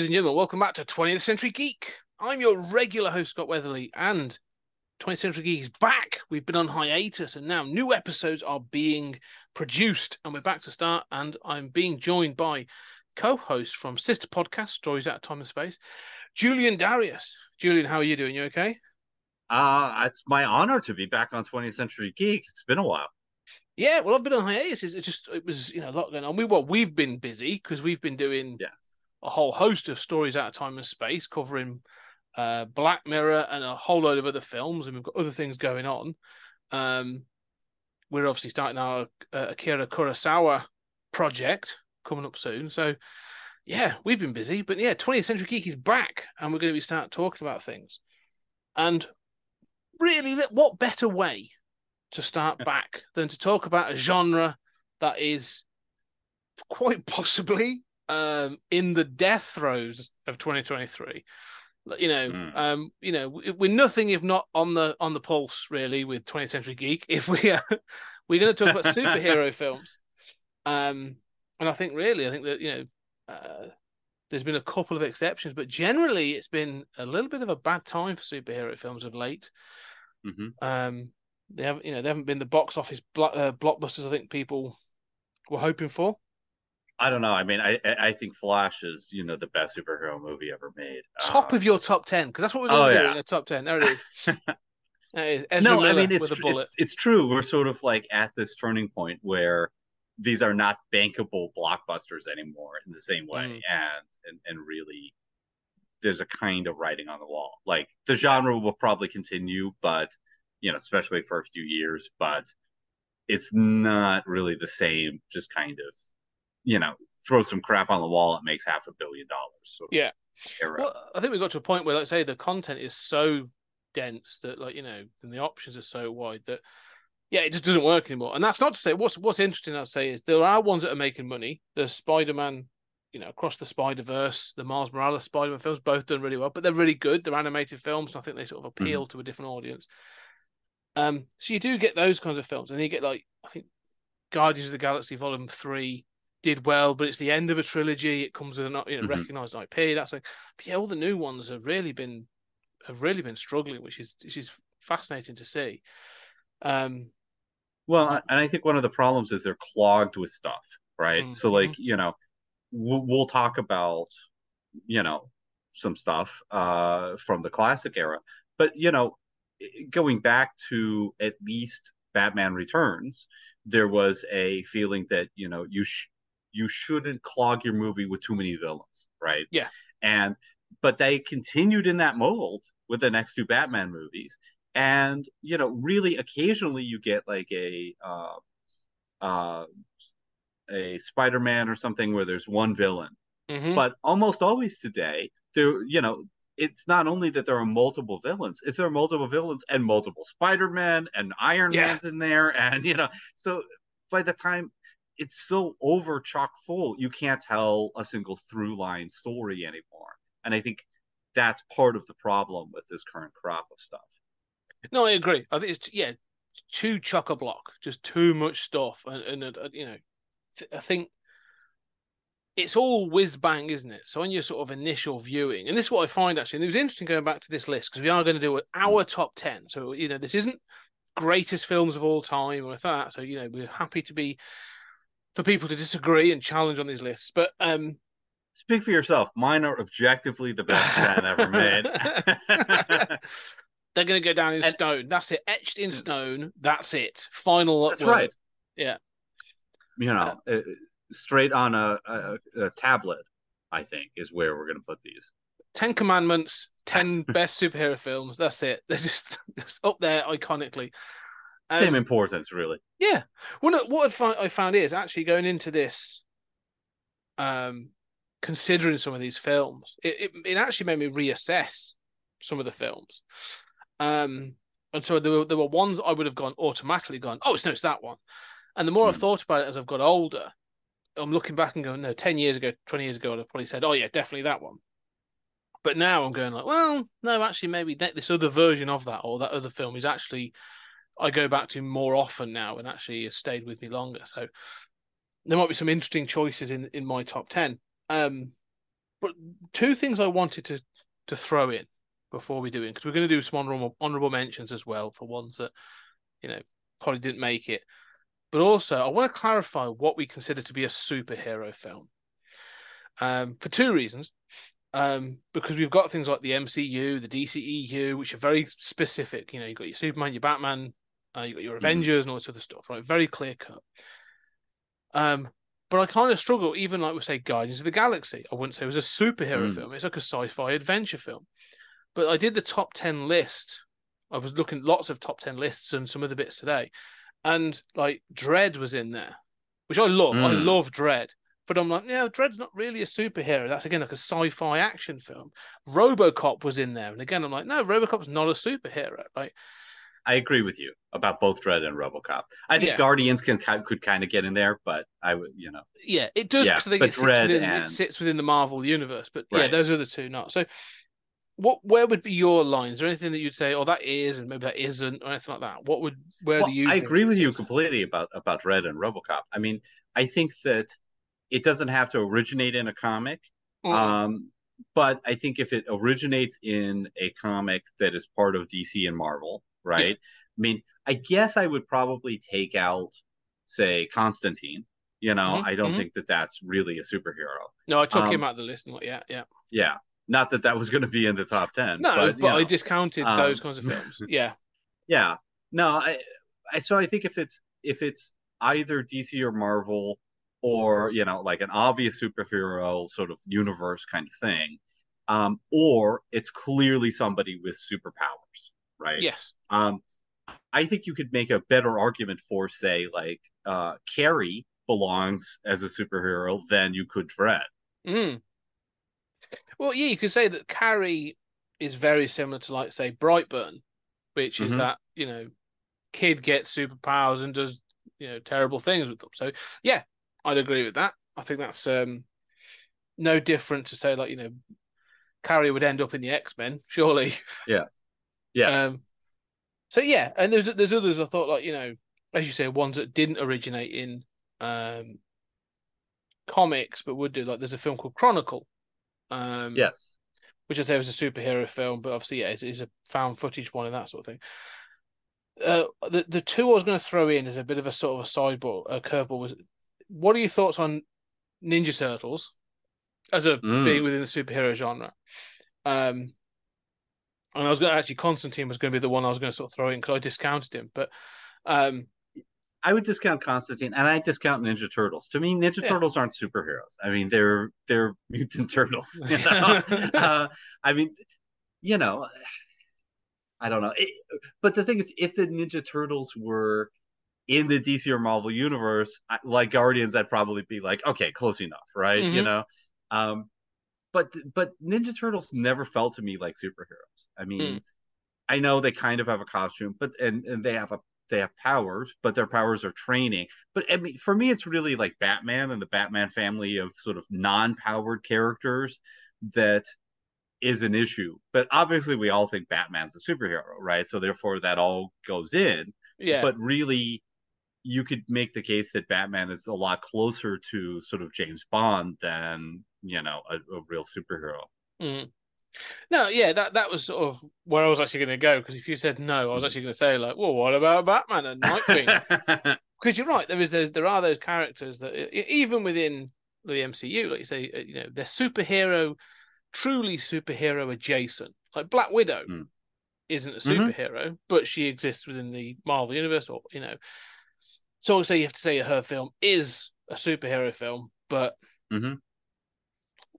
Ladies and gentlemen, welcome back to 20th Century Geek. I'm your regular host, Scott Weatherly, and 20th Century Geek is back. We've been on hiatus, and now new episodes are being produced, and we're back to start. And I'm being joined by co host from Sister Podcast, Stories Out of Time and Space, Julian Darius. Julian, how are you doing? You okay? Uh, it's my honor to be back on 20th Century Geek. It's been a while. Yeah, well, I've been on hiatus. It just it was you know a lot going on. We well, we've been busy because we've been doing yeah. A whole host of stories out of time and space, covering uh, Black Mirror and a whole load of other films, and we've got other things going on. Um, we're obviously starting our uh, Akira Kurosawa project coming up soon. So, yeah, we've been busy, but yeah, 20th Century Geek is back, and we're going to be start talking about things. And really, what better way to start back than to talk about a genre that is quite possibly um, in the death throes of 2023 you know mm. um you know we're nothing if not on the on the pulse really with 20th century geek. If we are we're going to talk about superhero films. Um and i think really i think that you know uh, there's been a couple of exceptions but generally it's been a little bit of a bad time for superhero films of late. Mm-hmm. um they haven't you know they haven't been the box office blo- uh, blockbusters i think people were hoping for I don't know. I mean, I I think Flash is you know the best superhero movie ever made. Top um, of your top ten because that's what we're going to oh, do in the top ten. There it is. there it is. no, Miller I mean it's, it's it's true. We're sort of like at this turning point where these are not bankable blockbusters anymore in the same way, mm. and, and and really there's a kind of writing on the wall. Like the genre will probably continue, but you know, especially for a few years, but it's not really the same. Just kind of you know, throw some crap on the wall, it makes half a billion dollars. So yeah. Well, I think we got to a point where, like say, the content is so dense that, like, you know, and the options are so wide that, yeah, it just doesn't work anymore. And that's not to say what's what's interesting. I'd say is there are ones that are making money. The Spider Man, you know, across the Spider Verse, the Miles Morales Spider Man films, both done really well, but they're really good. They're animated films, and I think they sort of appeal mm-hmm. to a different audience. Um, so you do get those kinds of films, and you get like I think Guardians of the Galaxy Volume Three did well, but it's the end of a trilogy. It comes with a you know, mm-hmm. recognized IP. That's like, but yeah, all the new ones have really been have really been struggling, which is which is fascinating to see. Um, well, and I think one of the problems is they're clogged with stuff, right? Mm-hmm. So, like, you know, we'll, we'll talk about, you know, some stuff uh, from the classic era, but you know, going back to at least Batman Returns, there was a feeling that you know you sh- you shouldn't clog your movie with too many villains, right? Yeah. And but they continued in that mold with the next two Batman movies. And you know, really occasionally you get like a uh uh a Spider-Man or something where there's one villain. Mm-hmm. But almost always today, there you know, it's not only that there are multiple villains, it's there are multiple villains and multiple Spider-Man and Iron yeah. Man's in there. And you know, so by the time it's so over chock full you can't tell a single through line story anymore and i think that's part of the problem with this current crop of stuff no i agree i think it's yeah too chock a block just too much stuff and, and uh, you know i think it's all whiz bang, isn't it? So on your sort of initial viewing, and this is what I find actually, and it was interesting going back to this list because we are going to do our top ten. So you know, this isn't greatest films of all time or that. So you know, we're happy to be for people to disagree and challenge on these lists. But um, speak for yourself. Mine are objectively the best ten ever made. They're going to go down in and, stone. That's it, etched in stone. That's it. Final. That's word. right. Yeah. You know, uh, straight on a, a, a tablet. I think is where we're going to put these. Ten Commandments, ten best superhero films. That's it. They're just, just up there iconically. Um, Same importance, really. Yeah. Well, what I found is actually going into this, um, considering some of these films, it, it, it actually made me reassess some of the films. Um, and so there were, there were ones I would have gone automatically gone, oh, it's no, it's that one. And the more I've hmm. thought about it as I've got older, I'm looking back and going, no, 10 years ago, 20 years ago, I'd have probably said, oh, yeah, definitely that one. But now I'm going like, well, no, actually, maybe this other version of that or that other film is actually I go back to more often now and actually has stayed with me longer. So there might be some interesting choices in in my top ten. Um, but two things I wanted to to throw in before we do it because we're going to do some honorable honorable mentions as well for ones that you know probably didn't make it. But also, I want to clarify what we consider to be a superhero film. Um, for two reasons. Um, because we've got things like the MCU, the DCEU, which are very specific. You know, you've got your Superman, your Batman, uh, you've got your Avengers, mm-hmm. and all this other stuff, right? Very clear cut. Um, but I kind of struggle, even like we say Guardians of the Galaxy. I wouldn't say it was a superhero mm. film. It's like a sci-fi adventure film. But I did the top 10 list. I was looking lots of top 10 lists and some other bits today. And like Dredd was in there, which I love. Mm. I love Dredd. But I'm like, yeah, Dredd's not really a superhero. That's again like a sci-fi action film. RoboCop was in there, and again, I'm like, no, RoboCop's not a superhero. Like, I agree with you about both Dredd and RoboCop. I think yeah. Guardians can could kind of get in there, but I would, you know, yeah, it does. Yeah, I think it sits, within, and... it sits within the Marvel universe. But right. yeah, those are the two not. So what where would be your lines? Is there anything that you'd say, oh, that is, and maybe that isn't, or anything like that? What would where well, do you? I agree with you completely about about Dredd and RoboCop. I mean, I think that it doesn't have to originate in a comic, mm-hmm. um, but I think if it originates in a comic that is part of DC and Marvel, right? Yeah. I mean, I guess I would probably take out, say, Constantine. You know, mm-hmm. I don't mm-hmm. think that that's really a superhero. No, I took um, him out of the list. And like, yeah, yeah, yeah. Not that that was going to be in the top ten. No, but, but know, I discounted um, those kinds of films. Yeah, yeah. No, I, I. So I think if it's if it's either DC or Marvel, or you know, like an obvious superhero sort of universe kind of thing, um, or it's clearly somebody with superpowers, right? Yes. Um, I think you could make a better argument for, say, like uh, Carrie belongs as a superhero than you could Dredd. Mm. Well, yeah, you could say that Carrie is very similar to, like, say, Brightburn, which is mm-hmm. that you know, kid gets superpowers and does you know terrible things with them. So yeah, I'd agree with that. I think that's um no different to say like you know, Carrie would end up in the X Men, surely. Yeah, yeah. Um, so yeah, and there's there's others I thought like you know, as you say, ones that didn't originate in um comics but would do like there's a film called Chronicle, um, yes. Which I say was a superhero film, but obviously, yeah, it's, it's a found footage one and that sort of thing. Uh, the the two I was going to throw in as a bit of a sort of a sideball, a curveball was, what are your thoughts on Ninja Turtles as a mm. being within the superhero genre? Um, and I was going to actually Constantine was going to be the one I was going to sort of throw in because I discounted him, but um, I would discount Constantine and I discount Ninja Turtles. To me, Ninja yeah. Turtles aren't superheroes. I mean, they're they're mutant turtles. You know? uh, I mean, you know, I don't know. It, but the thing is, if the Ninja Turtles were in the DC or Marvel universe, like Guardians, I'd probably be like, okay, close enough, right? Mm-hmm. You know. Um, but but Ninja Turtles never felt to me like superheroes. I mean, mm. I know they kind of have a costume, but and, and they have a they have powers, but their powers are training. But I mean, for me, it's really like Batman and the Batman family of sort of non-powered characters that is an issue. But obviously, we all think Batman's a superhero, right? So therefore, that all goes in. Yeah. But really, you could make the case that Batman is a lot closer to sort of James Bond than you know a, a real superhero. Mm. No, yeah, that that was sort of where I was actually going to go because if you said no, I was actually going to say like, well, what about Batman and Nightwing? Because you're right, there is there are those characters that even within the MCU, like you say, uh, you know, they're superhero, truly superhero adjacent. Like Black Widow mm. isn't a mm-hmm. superhero, mm-hmm. but she exists within the Marvel universe, or you know. So I would say you have to say her film is a superhero film, but mm-hmm.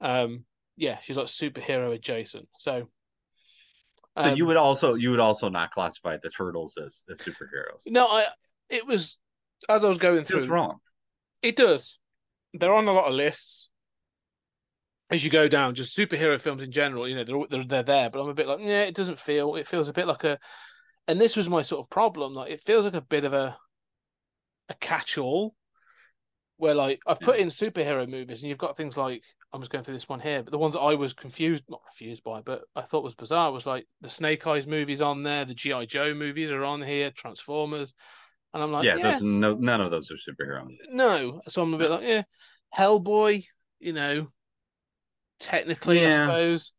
Um, yeah, she's like superhero adjacent. So, so um, you would also you would also not classify the turtles as, as superheroes. No, I it was as I was going through. It's wrong. It does. They're on a lot of lists. As you go down, just superhero films in general, you know, they're they're, they're there. But I'm a bit like, yeah, it doesn't feel. It feels a bit like a, and this was my sort of problem. Like, it feels like a bit of a, a catch-all, where like I've put in superhero movies, and you've got things like I'm just going through this one here, but the ones that I was confused, not confused by, but I thought was bizarre was like the Snake Eyes movies on there, the GI Joe movies are on here, Transformers, and I'm like, yeah, yeah. no, none of those are superhero. No, so I'm a bit like, yeah, Hellboy, you know, technically, I suppose.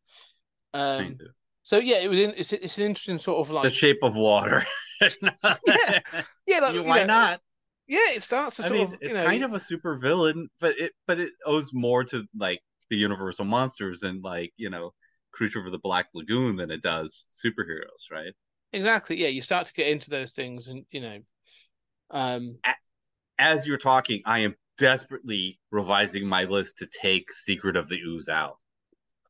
Um, so yeah, it was in, it's it's an interesting sort of like the shape of water. Yeah, yeah, like, why know, not? Yeah, it starts to I sort mean, of it's you know kind of a super villain, but it but it owes more to like the Universal monsters and like you know Creature of the Black Lagoon than it does superheroes, right? exactly yeah. You start to get into those things, and you know, um, As you're talking, I am desperately revising my list to take Secret of the Ooze out.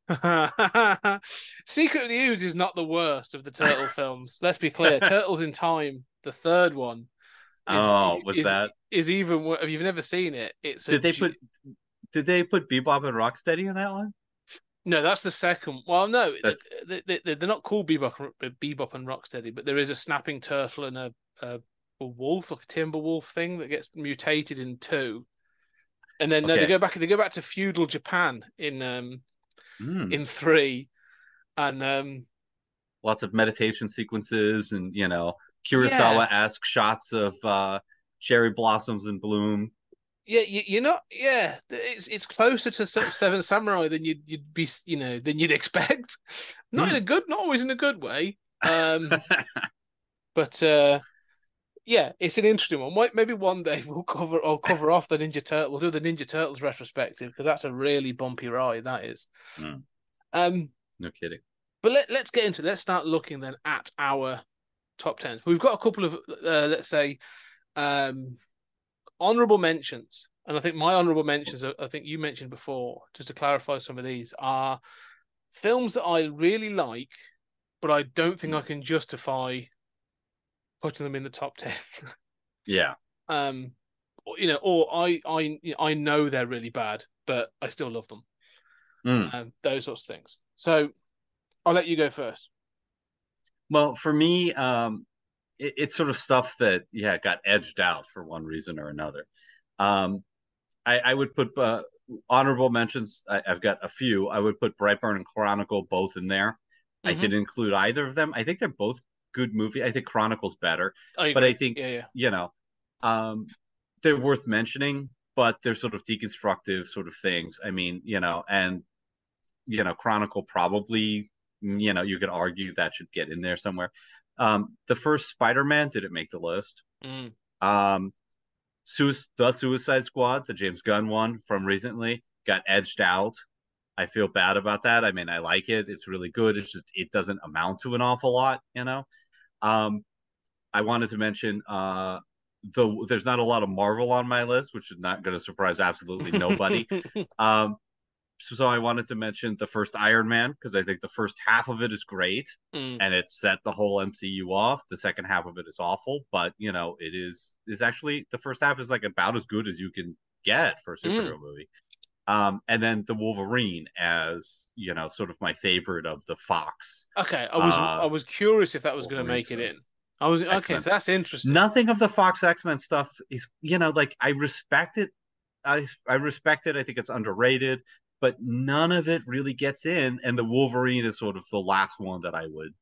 Secret of the Ooze is not the worst of the turtle films. Let's be clear. Turtles in Time, the third one. Oh, was is- that? is even if you've never seen it? It's Did they ge- put? Did they put Bebop and Rocksteady in that one? no? That's the second. Well, no, they, they, they, they're not called Bebop, and- Bebop and Rocksteady, but there is a snapping turtle and a, a a wolf, like a timber wolf thing that gets mutated in two. And then no, they go back. They go back to feudal Japan in um Hmm. in three, and um Lots of meditation sequences and you know Kurosawa-esque shots of uh, cherry blossoms in bloom. yeah, you, you're not. Yeah, it's it's closer to Seven Samurai than you'd you'd be, you know, than you'd expect. Not in a good, not always in a good way. Um, but uh, yeah, it's an interesting one. Maybe one day we'll cover I'll cover off the Ninja Turtle. We'll do the Ninja Turtles retrospective because that's a really bumpy ride. That is. Hmm. Um, no kidding. but let let's get into. it. Let's start looking then at our top tens. We've got a couple of uh, let's say um honorable mentions, and I think my honorable mentions, I think you mentioned before, just to clarify some of these, are films that I really like, but I don't think I can justify putting them in the top ten. Yeah. um, you know, or I I I know they're really bad, but I still love them. Mm. Um, those sorts of things. So I'll let you go first. Well, for me, um, it, it's sort of stuff that yeah got edged out for one reason or another. Um, I, I would put uh, honorable mentions. I, I've got a few. I would put Brightburn and Chronicle both in there. I Mhm. could include either of them. I think they're both good movie. I think Chronicle's better, I but. I think yeah, yeah. you know, um, they're worth mentioning. But they're sort of deconstructive sort of things. I mean, you know, and you know, Chronicle probably, you know, you could argue that should get in there somewhere. Um, the first Spider-Man didn't make the list. Mm. Um, the Suicide Squad, the James Gunn one from recently, got edged out. I feel bad about that. I mean, I like it; it's really good. It's just it doesn't amount to an awful lot, you know. Um, I wanted to mention uh, the there's not a lot of Marvel on my list, which is not going to surprise absolutely nobody. um, so, I wanted to mention the first Iron Man because I think the first half of it is great Mm. and it set the whole MCU off. The second half of it is awful, but you know, it is is actually the first half is like about as good as you can get for a superhero movie. Um, and then the Wolverine as you know, sort of my favorite of the Fox. Okay, I was Uh, I was curious if that was going to make it in. I was okay, so that's interesting. Nothing of the Fox X Men stuff is you know like I respect it. I I respect it. I think it's underrated, but none of it really gets in. And the Wolverine is sort of the last one that I would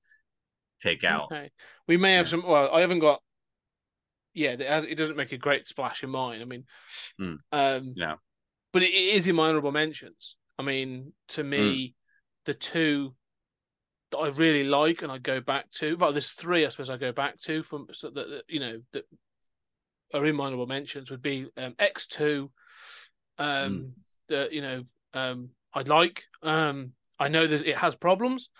take out. Okay, we may have Yeah. some. Well, I haven't got. Yeah, it, has, it doesn't make a great splash in mine. I mean, Mm. um, Yeah. but it, it is in my honorable mentions. I mean, to me, the two that I really like and I go back to. Well, there's three I suppose I go back to from so that that, you know that are in my honorable mentions would be um, X two. Um, Mm. that you know, um, I like. Um, I know that it has problems,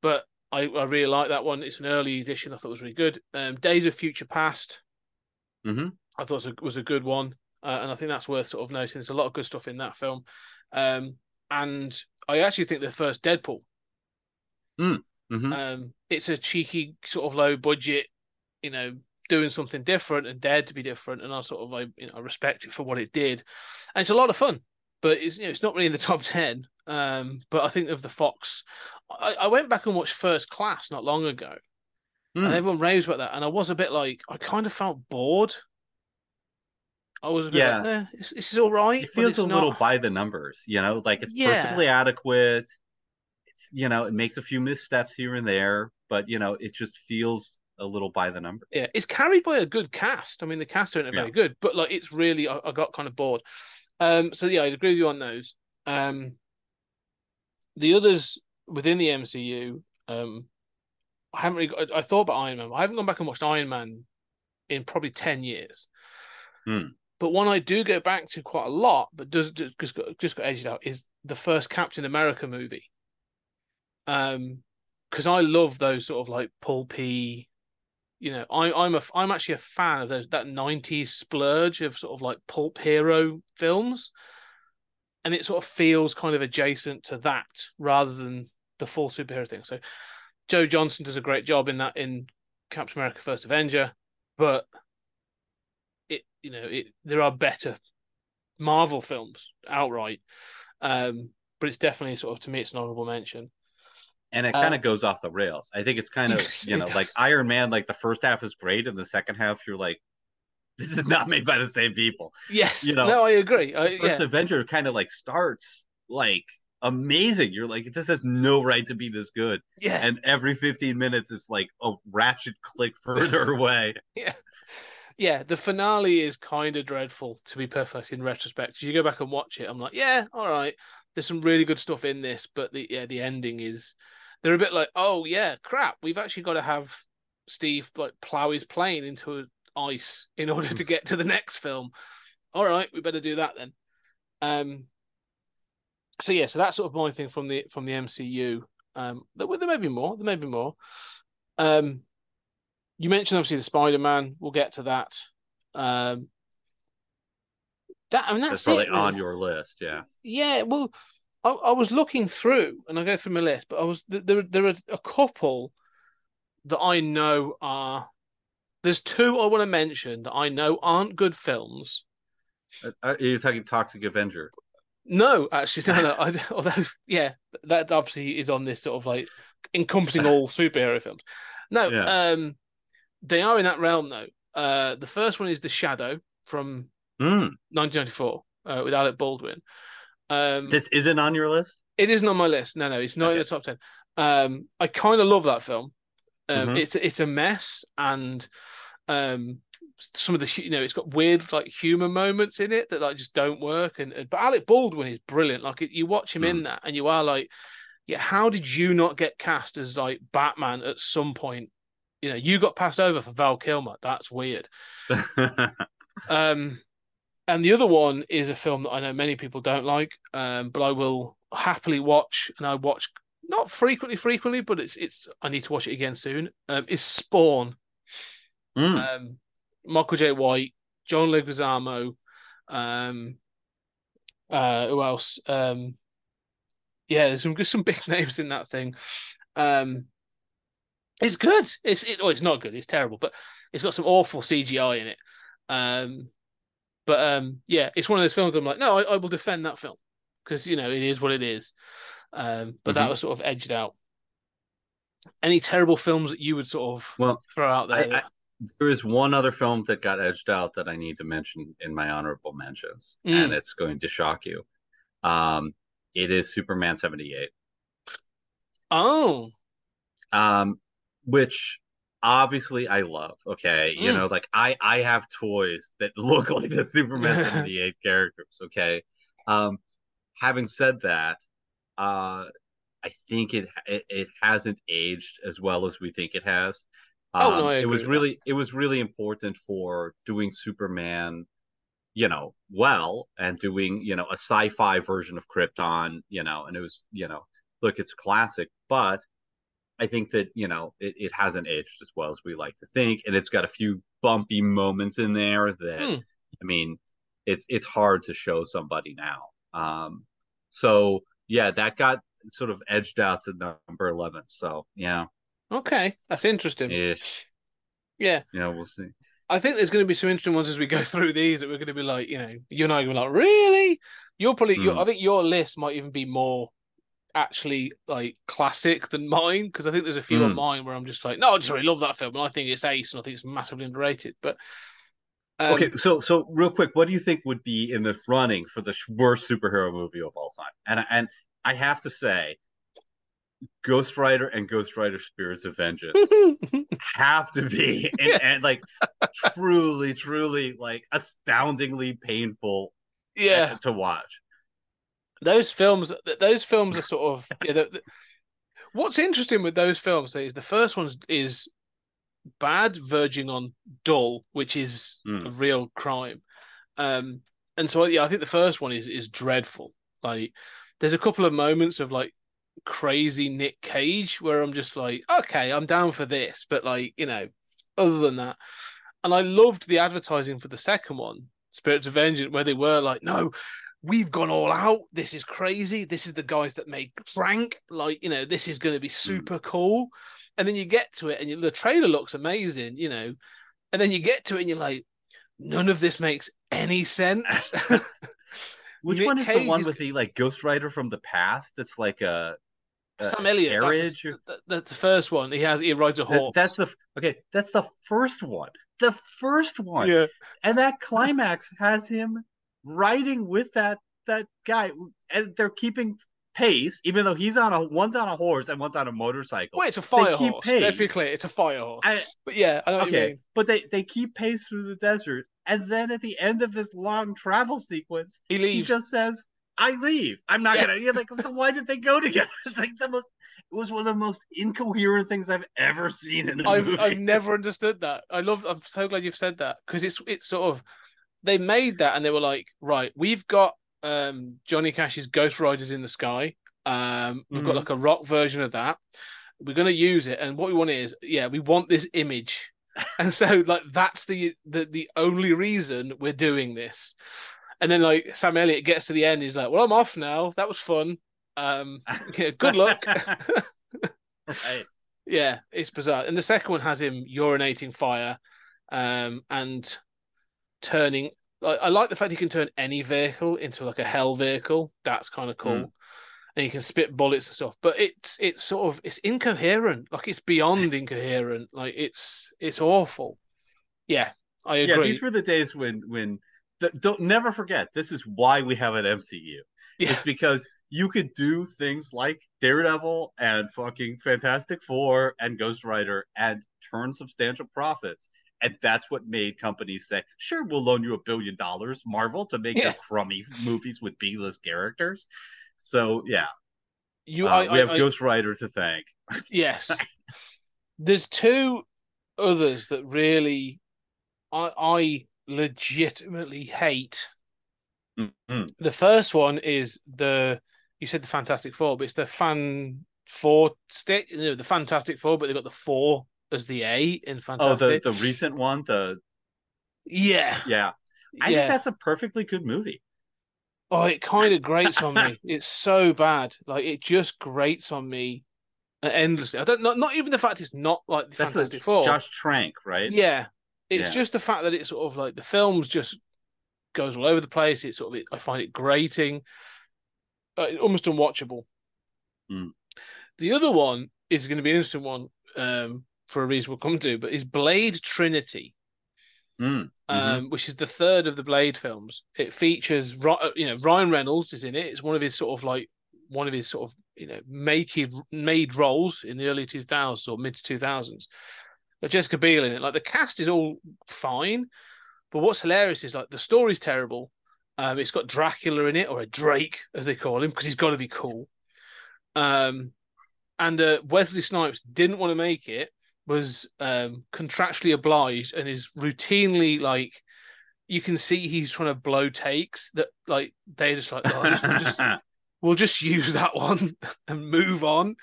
but I, I really like that one. It's an early edition. I thought it was really good. Um, Days of Future Past. Mhm. I thought was a, was a good one, uh, and I think that's worth sort of noting. There's a lot of good stuff in that film, um, and I actually think the first Deadpool. hmm Um, it's a cheeky sort of low budget, you know, doing something different and dared to be different, and I sort of I you know I respect it for what it did, and it's a lot of fun. But it's you know it's not really in the top ten. Um, but I think of the Fox, I, I went back and watched First Class not long ago, Hmm. and everyone raves about that, and I was a bit like I kind of felt bored. I was a bit Yeah. like, eh, this, is all right. it feels a little by the numbers, you know, like it's Yeah. perfectly adequate. It's you know, it makes a few missteps here and there, but you know, it just feels a little by the numbers. Yeah, it's carried by a good cast. I mean, the cast aren't it very Yeah. good, but like it's really I, I got kind of bored. Um, so yeah, I agree with you on those. Um, the others within the MCU, um, I haven't really got, I thought about Iron Man. I haven't gone back and watched Iron Man in probably 10 years. Hmm. But one I do go back to quite a lot, but does just got, just got edged out, is the first Captain America movie. Um, because I love those sort of like pulpy, you know, I, I'm a I'm actually a fan of those that '90s splurge of sort of like pulp hero films, and it sort of feels kind of adjacent to that rather than the full superhero thing. So, Joe Johnston does a great job in that in Captain America: First Avenger, but it you know it there are better Marvel films outright, um, but it's definitely sort of to me it's an honorable mention and it kind of uh, goes off the rails. I think it's kind of you know like Iron Man. Like the first half is great, and the second half you're like, this is not made by the same people. Yes, you know. No, I agree. I, first yeah. Avenger kind of like starts like amazing. You're like, this has no right to be this good. Yeah. And every 15 minutes, it's like a ratchet click further away. yeah. Yeah, the finale is kind of dreadful, to be perfect in retrospect. You go back and watch it, I'm like, yeah, all right. There's some really good stuff in this, but the yeah, the ending is they're a bit like, oh yeah, crap, we've actually got to have Steve like plow his plane into ice in order to get to the next film. All right, we better do that then. Um. So yeah, so that's sort of my thing from the from the MCU. Um, there, there may be more. There may be more. Um, you mentioned obviously the Spider Man. We'll get to that. Um, that I mean that's, that's probably it, on your list, yeah. Yeah, well, I, I, was looking through and I go through my list, but I was there. There are a couple that I know are. There's two I want to mention that I know aren't good films. Uh, are you talking Toxic Avenger? No, actually, no, no. I, although, yeah, that obviously is on this sort of like encompassing all superhero films. No, yeah. um, they are in that realm though. Uh, the first one is The Shadow from mm. 1994 uh, with Alec Baldwin. Um, this isn't on your list. It isn't on my list. No, no, it's not okay. in the top ten. Um, I kind of love that film. Um, mm-hmm. It's it's a mess, and um, some of the you know it's got weird like humor moments in it that like just don't work. And, and but Alec Baldwin is brilliant. Like you watch him mm. in that, and you are like, yeah, how did you not get cast as like Batman at some point? You know, you got passed over for Val Kilmer. That's weird. um, and the other one is a film that I know many people don't like, um, but I will happily watch, and I watch not frequently, frequently, but it's it's I need to watch it again soon. Um, is Spawn, mm. um, Michael Jai White, John Leguizamo, um, uh, who else? Um, yeah, there's some some big names in that thing. Um, it's good. It's it, oh, it's not good. It's terrible, but it's got some awful CGI in it. Um, but um, yeah, it's one of those films. I'm like, no, I, I will defend that film because you know it is what it is. Um, but mm-hmm. that was sort of edged out. Any terrible films that you would sort of well throw out there? I, I, there is one other film that got edged out that I need to mention in my honorable mentions, mm. and it's going to shock you. Um, it is Superman seventy eight. Oh, um, which obviously I love. Okay, mm. you know, like I I have toys that look like the Superman seventy eight characters. Okay, um, having said that, uh, I think it, it, it hasn't aged as well as we think it has. Um, oh no, it was really it was really important for doing Superman, you know, well, and doing you know a sci-fi version of Krypton, you know, and it was you know, look, it's classic, but I think that you know it, it hasn't aged as well as we like to think, and it's got a few bumpy moments in there that hmm. I mean, it's it's hard to show somebody now. Um, so yeah, that got sort of edged out to number eleven. So yeah, okay, that's interesting. Ish. Yeah, yeah, we'll see. I think there's going to be some interesting ones as we go through these that we're going to be like, you know, you and I are going to be like, really? You're probably, mm. I think your list might even be more actually like classic than mine because I think there's a few mm. on hmm. mine where I'm just like, no, I just really love that film and I think it's ace and I think it's massively underrated. But um, okay, so so real quick, what do you think would be in the running for the worst superhero movie of all time? And and I have to say, Ghost Rider and Ghost Rider Spirits of Vengeance have to be and, and like truly, truly like astoundingly painful yeah to watch. Those films those films are sort of yeah, the, the, what's interesting with those films is the first one is bad verging on dull which is Mm. a real crime. Um and so yeah i think the first one is is dreadful. Like there's a couple of moments of like crazy nick cage where i'm just like okay i'm down for this but like you know other than that. And i loved the advertising for the second one spirits of vengeance where they were like no we've gone all out. This is crazy. This is the guys that made Crank. Like, you know, this is going to be hmm. super cool. And then you get to it and you, the trailer looks amazing, you know. And then you get to it and you're like, none of this makes any sense. Which Nick one is Cage the one is- with the like Ghost Rider from the past? That's like a, a Sam Elliott, that's or- the, the, the first one. He has he rides a That- horse. that's the okay. That's the first one. The first one. yeah. and that climax has him riding with that that guy, and they're keeping pace, even though he's on a one's on a horse and one's on a motorcycle. Well, it's a fire horse. Let's be clear, it's a fire horse. I- but yeah, I know what you okay, but they they keep pace through the desert, and then at the end of this long travel sequence, He he just says, "I leave. I'm not Yeah. gonna." You're like, so why did they go together? It's like the most. It was one of the most incoherent things I've ever seen in I've movie. I've never understood that. I love. I'm so glad you've said that because it's it's sort of they made that and they were like, right, we've got um Johnny Cash's Ghost Riders in the Sky. Um, we've got Mhm. like a rock version of that. We're gonna use it, and what we want is, yeah, we want this image, and so like that's the the the only reason we're doing this. And then like Sam Elliott gets to the end, he's like, well, I'm off now. That was fun. Um, yeah, good luck. right. Yeah, it's bizarre. And the second one has him urinating fire, um, and turning. I, I like the fact he can turn any vehicle into like a hell vehicle. That's kind of cool. Mm. And he can spit bullets and stuff. But it's it's sort of it's incoherent. Like it's beyond incoherent. Like it's it's awful. Yeah, I agree. Yeah, these were the days when when the, don't never forget. This is why we have an MCU. Yeah. It's because you could do things like Daredevil and fucking Fantastic Four and Ghost Rider and turn substantial profits. And that's what made companies say, "Sure, we'll loan you a billion dollars, Marvel, to make Yeah. crummy movies with B-list characters." So yeah, you, uh, I, we have I, Ghost Rider to thank. Yes. There's two others that really I I legitimately hate. Mhm. The first one is the you said the Fantastic Four, but it's the Fan Four stick, you know, the Fantastic Four, but they've got the four as the A in Fantastic. Oh, the the recent one, the yeah. yeah, I yeah. think that's a perfectly good movie. Oh, it kind of grates on me. It's so bad. Like it just grates on me endlessly. I don't not not even the fact it's not like the That's Fantastic the Four. Josh Trank, right? Yeah, it's Yeah. just the fact that it's sort of like the film's just goes all over the place. It's sort of I find it grating, uh, almost unwatchable. Mm. The other one is going to be an interesting one um, for a reason we'll come to, but is Blade Trinity, Mm, um, which is the third of the Blade films. It features uh, you know Ryan Reynolds is in it. It's one of his sort of like one of his sort of you know make made roles in the early 2000s or mid 2000s. But Jessica Biel in it. Like the cast is all fine, but what's hilarious is like the story's terrible. Um, it's got Dracula in it, or a Drake as they call him, because he's got to be cool. Um, and uh, Wesley Snipes didn't want to make it, was um, contractually obliged, and is routinely like, you can see he's trying to blow takes that like they're just like, oh, just, we'll, just, we'll just use that one and move on.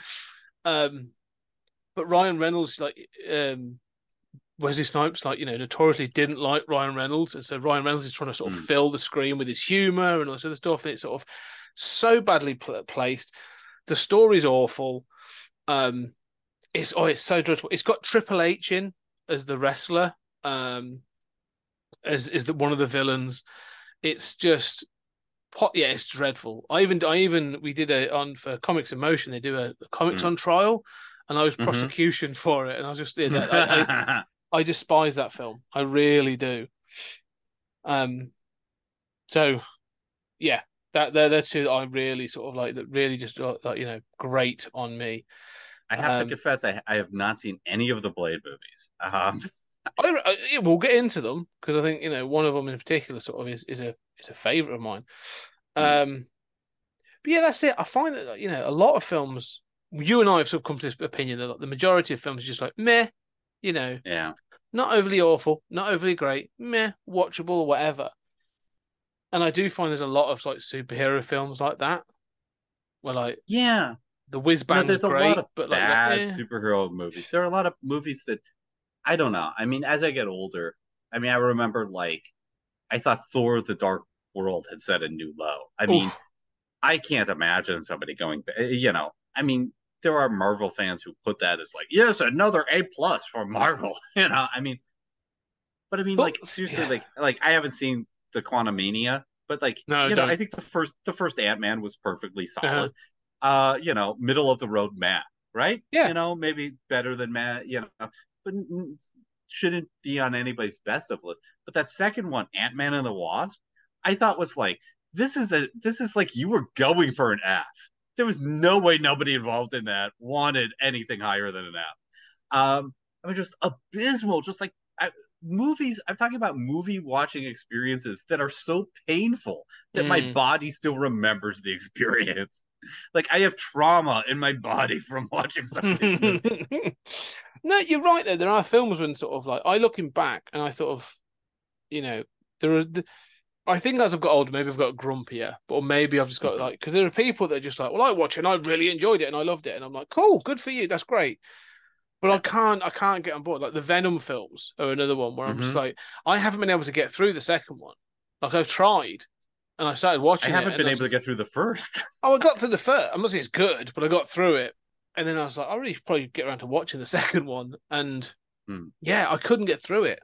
Um, but Ryan Reynolds, like um, Wesley Snipes, like you know, notoriously didn't like Ryan Reynolds, and so Ryan Reynolds is trying to sort of Mm. fill the screen with his humor and all this other stuff. And it's sort of so badly pl- placed. The story's awful. Um, it's oh, it's so dreadful. It's got Triple H in as the wrestler, um, as is the one of the villains. It's just pot. Yeah, it's dreadful. I even I even we did a on for Comics in Motion. They do a, a comics Mm. on trial, and I was Mhm. prosecution for it, and I was just yeah, that, I, I, I despise that film. I really do. Um, so yeah, that they're the two that I really sort of like that really just uh, like you know grate on me. I have Um, to confess, I, I have not seen any of the Blade movies. Um, I, I yeah, we'll get into them because I think you know one of them in particular sort of is is a is a favorite of mine. Mm. Um, But yeah, that's it. I find that you know a lot of films. You and I have sort of come to this opinion that the majority of films are just like meh, you know, Yeah. not overly awful, not overly great, meh, watchable or whatever. And I do find there's a lot of like superhero films like that, where like Yeah. The whiz You know, there's a great, lot of but like bad eh. superhero movies. There are a lot of movies that I don't know. I mean, as I get older, I mean, I remember like I thought Thor: The Dark World had set a new low. I mean, Oof. I can't imagine somebody going. You know, I mean, there are Marvel fans who put that as like, yes, another A plus for Marvel. You know, I mean, but I mean, But- like seriously, yeah. like like I haven't seen the Quantumania, but like No, you know. I think the first the first Ant Man was perfectly Uh-huh. Uh, you know, middle of the road Matt, right? Yeah. you know, maybe better than Matt, you know, but shouldn't be on anybody's best of list. But that second one, Ant Man and the Wasp, I thought was like this is a this is like you were going for an F. There was no way nobody involved in that wanted anything higher than an F. Um, I mean, just abysmal. Just like I, movies. I'm talking about movie watching experiences that are so painful that my Mm. body still remembers the experience. Like I have trauma in my body from watching some of these movies. no, you're right. Though there are films when sort of like I looking back and I thought of, you know, there are. I think as I've got older, maybe I've got grumpier, or maybe I've just got Mhm. like because there are people that are just like, well, I watch it and I really enjoyed it and I loved it, and I'm like, cool, good for you, that's great. But I can't, I can't get on board. Like the Venom films are another one where I'm just Mhm. like, I haven't been able to get through the second one. Like I've tried, and I started watching. it, haven't been I able to get through the first. Oh, I got through the first. I'm not saying it's good, but I got through it, and then I was like, I'll really probably get around to watching the second one, and Hmm. yeah, I couldn't get through it.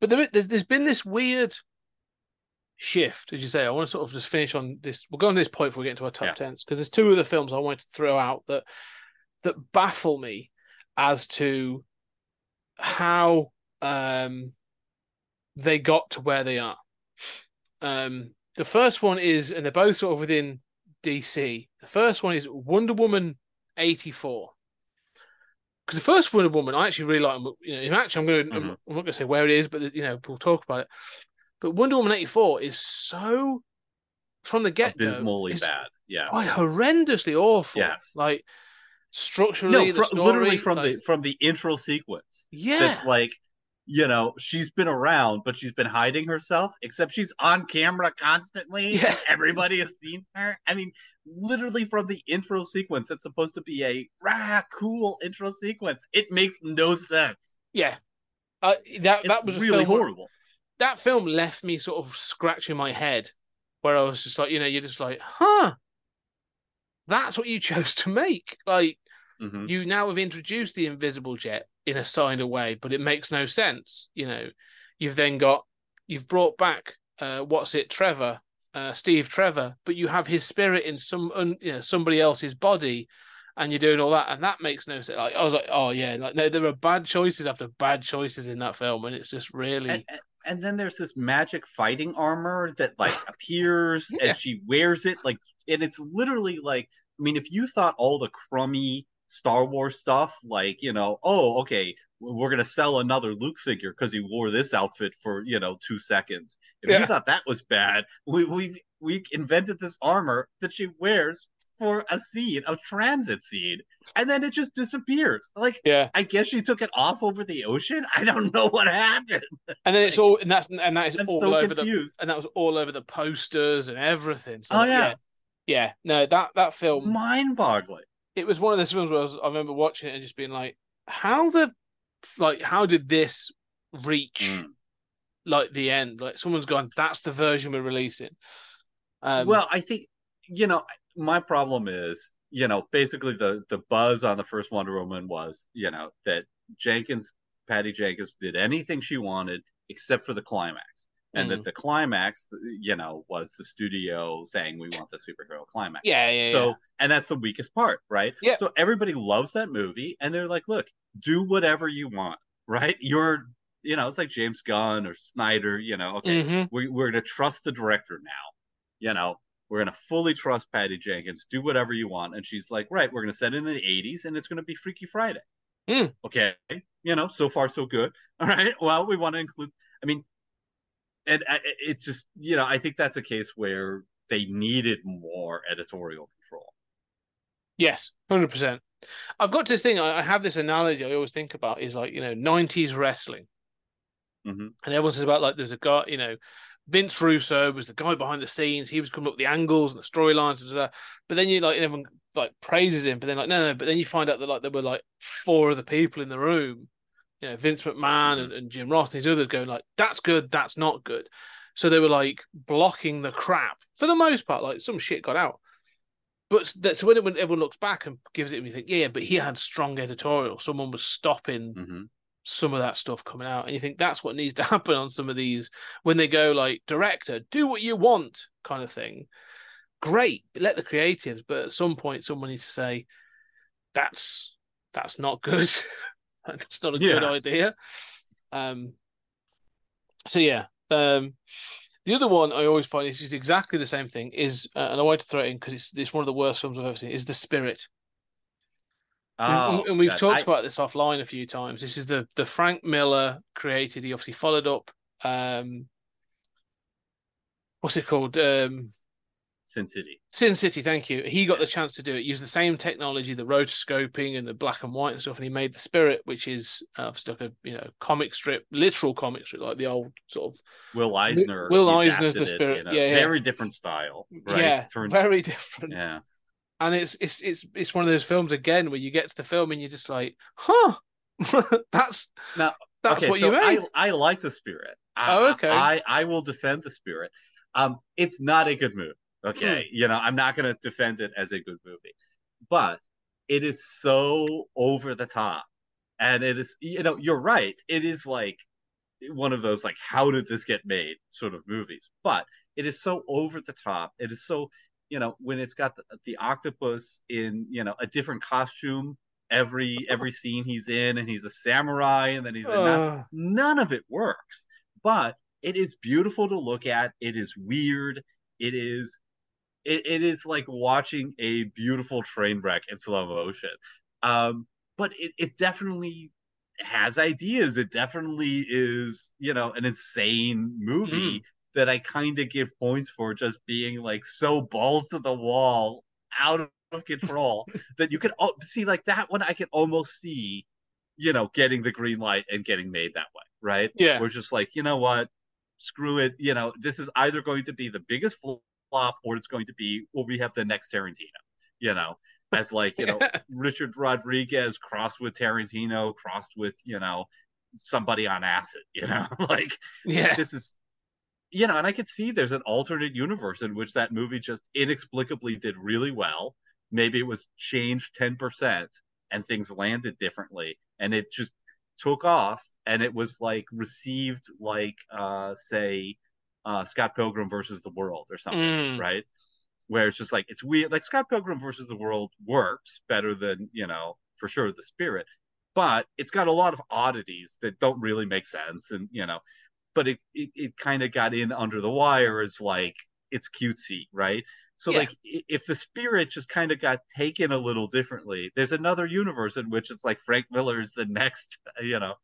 But there, there's there's been this weird shift, as you say. I want to sort of just finish on this. We'll go on this point before we get into our top Yeah. tens because there's two other films I wanted to throw out that that baffle me as to how um they got to where they are. Um, the first one is, and they're both sort of within DC. The first one is Wonder Woman eighty four. Because the first Wonder Woman, I actually really like. You know, in actually, I'm going. to I'm, Mhm. I'm not going to say where it is, but you know, we'll talk about it. But Wonder Woman eighty four is so from the get go Abysmally bad. Yeah. Horrendously awful. Yes. like structurally, No, the fr- literally from like- the from the intro sequence. yeah, That's like, you know, she's been around, but she's been hiding herself. Except she's on camera constantly. Yeah. everybody has seen her. I mean, literally from the intro sequence. That's supposed to be a rah, cool intro sequence. It makes no sense. yeah. Uh, that It's that was really where- horrible. that film left me sort of scratching my head where I was just like, you know, you're just like, huh, that's what you chose to make. Like, Mhm. you now have introduced the invisible jet in a signed way, but it makes no sense. You know, you've then got, you've brought back, uh, what's it, Trevor, uh, Steve Trevor, but you have his spirit in some, un, you know, somebody else's body. And you're doing all that, and that makes no sense. Like I was like, "Oh yeah, like no, there are bad choices after bad choices in that film, and it's just really And, and- and then there's this magic fighting armor that like appears Yeah. and she wears it like and it's literally like I mean if you thought all the crummy Star Wars stuff like you know oh okay we're gonna sell another Luke figure because he wore this outfit for you know two seconds if Yeah. you thought that was bad we we we invented this armor that she wears for a scene a transit scene and then it just disappears like yeah. I guess she took it off over the ocean I don't know what happened And then it's all, and that's and that is I'm all so over the, confused. and that was all over the posters and everything. So Oh, like, yeah. yeah, No, that that film, Mind-boggling. It was one of those films where I, was, I remember watching it and just being like, how the, like, how did this reach Mm. like the end? Like, someone's gone, that's the version we're releasing. Um, well, I think you know my problem is you know basically the the buzz on the first Wonder Woman was you know that Jenkins, Patty Jenkins, did anything she wanted except for the climax, and Mm. that the climax, you know, was the studio saying we want the superhero climax. yeah, yeah, So, yeah. and that's the weakest part, right? Yeah. So everybody loves that movie, and they're like, "Look, do whatever you want, right? You're, you know, it's like James Gunn or Snyder. You know, okay, Mhm. we, we're going to trust the director now. You know, we're going to fully trust Patty Jenkins. Do whatever you want." And she's like, "Right, we're going to set it in the '80s, and it's going to be Freaky Friday." Mm. Okay, you know, so far so good. All right. Well, we want to include. I mean, and it's just you know, I think that's a case where they needed more editorial control. Yes, hundred percent. I've got this thing. I have this analogy I always think about is like you know '90s wrestling, mm-hmm. and everyone says about like there's a guy you know Vince Russo was the guy behind the scenes. He was coming up with the angles and the storylines, but then you like everyone like praises him, but then like no, no. But then you find out that like there were like four other people in the room, you know, Vince McMahon mm-hmm. and, and Jim Ross and these others going like that's good, that's not good. So they were like blocking the crap for the most part. Like some shit got out, but that, so when, when everyone looks back and gives it, and you think yeah, but he had strong editorial. Someone was stopping. Mm-hmm some of that stuff coming out. And you think that's what needs to happen on some of these when they go like director, do what you want kind of thing. Great, let the creatives, but at some point someone needs to say, that's that's not good. that's not a yeah. good idea. Um so yeah. Um the other one I always find is exactly the same thing is, uh, and I want to throw it in because it's it's one of the worst films I've ever seen. Is the Spirit? Oh, and we've God. talked I... about this offline a few times. This is the the Frank Miller created. He obviously followed up. Um, what's it called? Um, Sin City. Sin City. Thank you. He got the chance to do it. Use the same technology, the rotoscoping and the black and white and stuff, and he made the Spirit, which is uh, like a you know comic strip, literal comic strip, like the old sort of Will Eisner. Will Eisner's the Spirit. yeah, yeah, very different style. Right? Yeah, Turned... very different. Yeah and it's it's it's it's one of those films again where you get to the film and you're just like, huh, that's now that's okay, what so you made. I, I like the spirit. I, oh, okay. I I will defend the spirit. Um, it's not a good movie. Okay, mm. you know, I'm not going to defend it as a good movie, but it is so over the top, and it is, you know, you're right. It is like one of those like, how did this get made sort of movies, but it is so over the top. It is so you know when it's got the, the octopus in you know a different costume every every scene he's in and he's a samurai and then he's in uh. none of it works but it is beautiful to look at it is weird it is it, it is like watching a beautiful train wreck in slow motion um but it, it definitely has ideas it definitely is you know an insane movie mm that I kind of give points for just being like so balls to the wall, out of control that you can oh, see like that one. I can almost see, you know, getting the green light and getting made that way, right? Yeah, we're just like, you know what, screw it. You know, this is either going to be the biggest flop or it's going to be, well, we have the next Tarantino. You know, as like you know Richard Rodriguez crossed with Tarantino, crossed with you know somebody on acid. You know, like yeah, this is you know, and I could see there's an alternate universe in which that movie just inexplicably did really well. Maybe it was changed 10% and things landed differently and it just took off and it was like received like uh say uh Scott Pilgrim versus the World or something, mm. right? Where it's just like it's weird like Scott Pilgrim versus the World works better than, you know, for sure the spirit, but it's got a lot of oddities that don't really make sense and you know but it it, it kind of got in under the wire as like it's cutesy, right? So yeah. like if the spirit just kind of got taken a little differently, there's another universe in which it's like Frank Miller's the next, you know,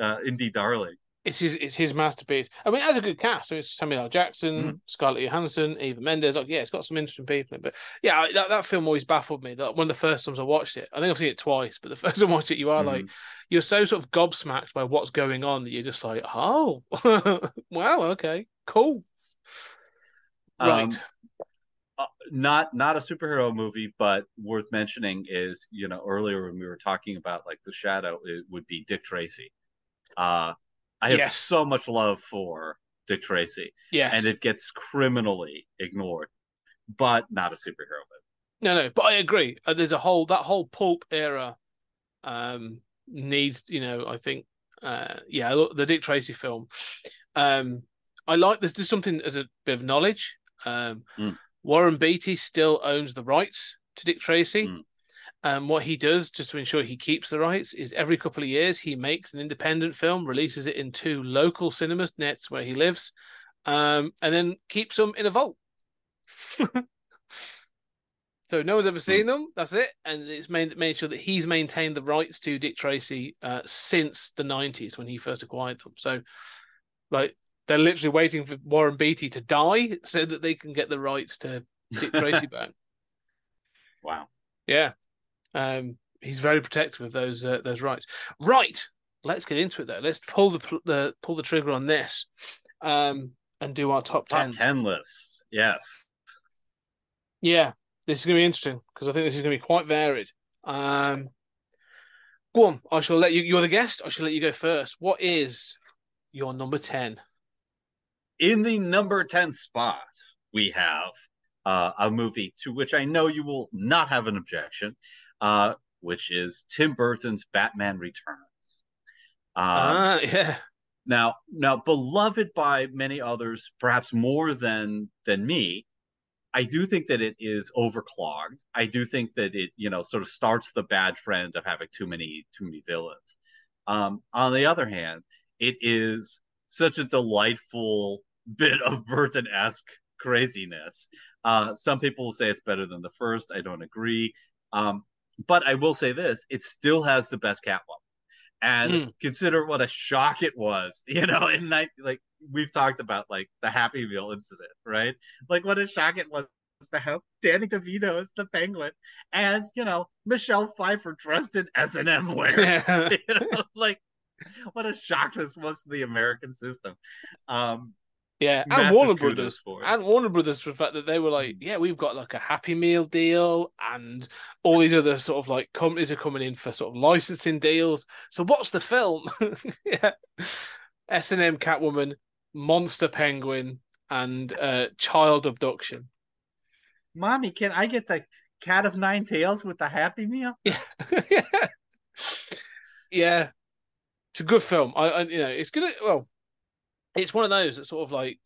uh, indie darling it's his it's his masterpiece. I mean, it has a good cast. So it's Samuel L. Jackson, mm-hmm. Scarlett Johansson, Eva Mendes. Like, yeah, it's got some interesting people in. But yeah, that, that film always baffled me. That one of the first times I watched it, I think I've seen it twice. But the first time I watched it, you are mm-hmm. like, you're so sort of gobsmacked by what's going on that you're just like, oh, wow, okay, cool, um, right. Uh, not not a superhero movie, but worth mentioning is you know earlier when we were talking about like the shadow, it would be Dick Tracy. Uh, I have yes. so much love for Dick Tracy. Yes. And it gets criminally ignored, but not a superhero movie. No, no, but I agree. Uh, there's a whole that whole pulp era um needs, you know, I think uh yeah, the Dick Tracy film. Um I like this there's something as a bit of knowledge. Um mm. Warren Beatty still owns the rights to Dick Tracy. Mm. And what he does, just to ensure he keeps the rights, is every couple of years he makes an independent film, releases it in two local cinemas nets where he lives, um, and then keeps them in a vault. so no one's ever seen hmm. them. That's it, and it's made made sure that he's maintained the rights to Dick Tracy uh, since the '90s when he first acquired them. So, like they're literally waiting for Warren Beatty to die so that they can get the rights to Dick Tracy back. Wow. Yeah, um, he's very protective of those uh, those rights. Right, let's get into it though. Let's pull the the pull the trigger on this, um, and do our top, Top 10. 10 lists. Yes. Yeah, this is going to be interesting because I think this is going to be quite varied. Um, go on, I shall let you. You're the guest. I shall let you go first. What is your number ten? In the number 10 spot, we have uh, a movie to which I know you will not have an objection, uh, which is Tim Burton's Batman Returns. Um, Ah, yeah, Now, now beloved by many others, perhaps more than than me. I do think that it is overclogged. I do think that it, you know, sort of starts the bad trend of having too many too many villains. Um, on the other hand, it is such a delightful bit of Burton-esque craziness. Uh, some people will say it's better than the first. I don't agree. Um, but I will say this: it still has the best Catwoman and Mm. consider what a shock it was you know in night like we've talked about like the happy meal incident right? Like what a shock it was to have danny devito as the penguin and you know michelle pfeiffer dressed in s&m wear. Yeah, you know, like what a shock this was to the american system. Um yeah. And Warner Brothers, for and Warner Brothers for the fact that they were like, yeah, we've got like a Happy Meal deal, and all these other sort of like companies are coming in for sort of licensing deals. So what's the film? yeah, S and M Catwoman, Monster Penguin, and uh, Child Abduction. mommy can i get the cat of nine tails with the happy meal Yeah, yeah, it's a good film. I, I, you know, it's gonna. Well, it's one of those that sort of like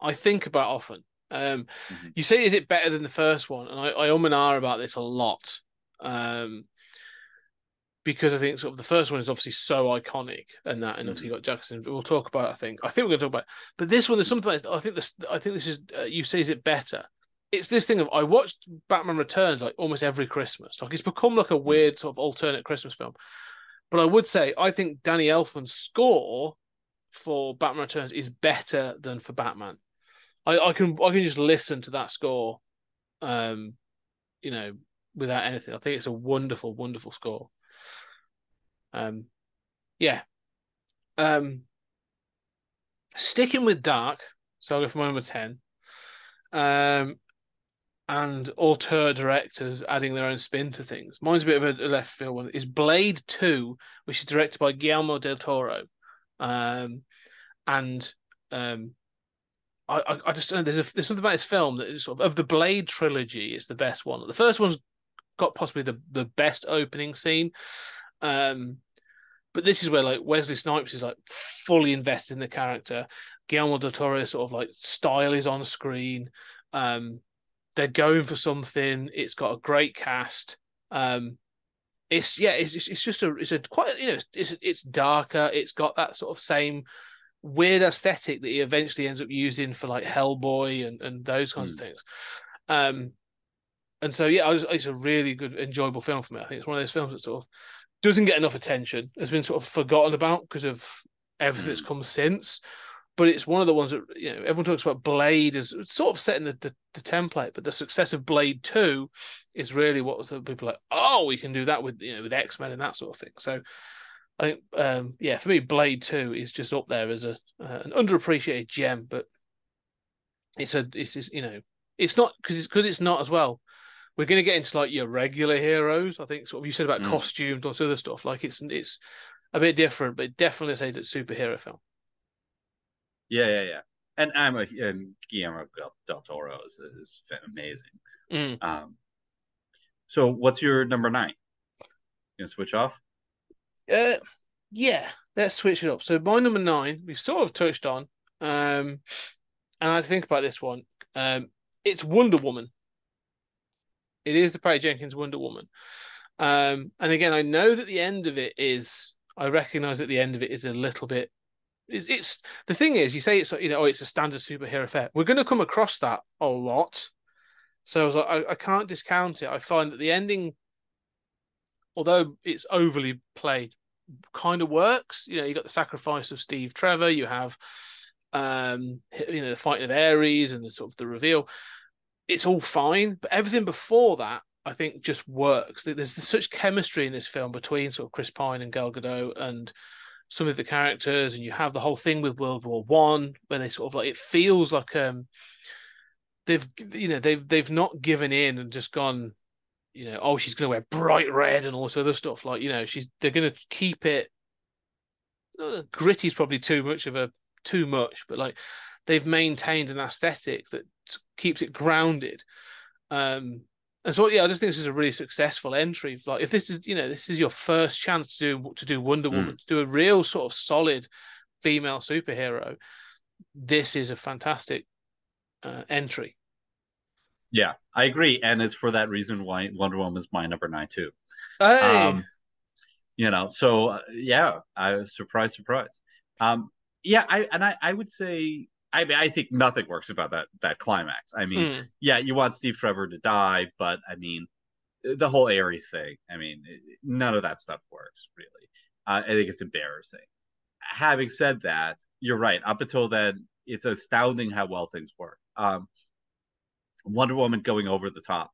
I think about often. Um, Mhm. you say, is it better than the first one? And I, I um and ah about this a lot. Um, because I think sort of the first one is obviously so iconic and that, and obviously you got Jackson. We'll talk about. It, I think. I think we're going to talk about. It. But this one, there's something. I think this. I think this is. Uh, you say, is it better? It's this thing of I watched Batman Returns like almost every Christmas. Like it's become like a weird sort of alternate Christmas film. But I would say I think Danny Elfman's score for Batman Returns is better than for Batman. I, I can I can just listen to that score, um, you know, without anything. I think it's a wonderful, wonderful score. Um, yeah. Um, sticking with dark, so I'll go for my number ten. Um, and auteur directors adding their own spin to things. Mine's a bit of a, left field one. Is Blade Two, which is directed by Guillermo del Toro, um, and um, I, I, just know. There's a, there's something about this film that is sort of of the Blade trilogy. It's the best one. The first one's got possibly the the best opening scene. Um, but this is where like Wesley Snipes is like fully invested in the character. Guillermo del Toro's sort of like style is on screen. Um, they're going for something. It's got a great cast. Um, it's yeah, it's it's just a it's a quite you know it's it's darker. It's got that sort of same weird aesthetic that he eventually ends up using for like Hellboy and and those kinds of things. Um, and so yeah, I was, it's a really good, enjoyable film for me. I think it's one of those films that sort of doesn't get enough attention, has been sort of forgotten about because of everything that's come since. But it's one of the ones that you know everyone talks about Blade as sort of setting the, the, the template, but the success of Blade Two is really what the people are like. Oh, we can do that with you know with X Men and that sort of thing. So I think um, yeah, for me, Blade Two is just up there as a uh, an underappreciated gem, but it's a it's just, you know it's not because it's because it's not as well. We're going to get into like your regular heroes. I think sort of you said about Mm. costumes, all this other stuff. Like it's it's a bit different, but definitely say a superhero film. Yeah, yeah, yeah. And I'm a and Guillermo del, del Toro is, is amazing. Mm. Um, so what's your number nine? You gonna switch off? Uh, yeah, let's switch it up. So my number nine, we've sort of touched on, um, and I think about this one. Um, it's Wonder Woman. It is the Patty Jenkins Wonder Woman. Um, and again, I know that the end of it is. I recognise that the end of it is a little bit. It's, it's the thing is, you say it's you know, oh, it's a standard superhero affair. We're going to come across that a lot. So I was like, I, I can't discount it. I find that the ending, although it's overly played, kind of works. You know, you got the sacrifice of Steve Trevor. You have um, you know, the fighting of Ares and the sort of the reveal. It's all fine, but everything before that, I think, just works. There's such chemistry in this film between sort of Chris Pine and Gal Gadot and some of the characters, and you have the whole thing with World War One, where they sort of like it feels like um they've you know they've they've not given in and just gone you know oh she's going to wear bright red and all this other stuff. Like you know she's they're going to keep it uh, gritty is probably too much of a too much but like they've maintained an aesthetic that keeps it grounded. Um and so yeah i just think this is a really successful entry like if this is you know this is your first chance to do to do wonder hmm. woman mm. to do a real sort of solid female superhero this is a fantastic uh, entry. Yeah, I agree, and it's for that reason why Wonder Woman is my number nine too. Hey. Um, you know, so uh, yeah, I surprise, surprise. Um, yeah, I and I, I would say, I mean, I think nothing works about that that climax. I mean, mm. yeah, you want Steve Trevor to die, but I mean, the whole Ares thing. I mean, none of that stuff works really. Uh, I think it's embarrassing. Having said that, you're right. Up until then, it's astounding how well things work um, Wonder Woman going over the top,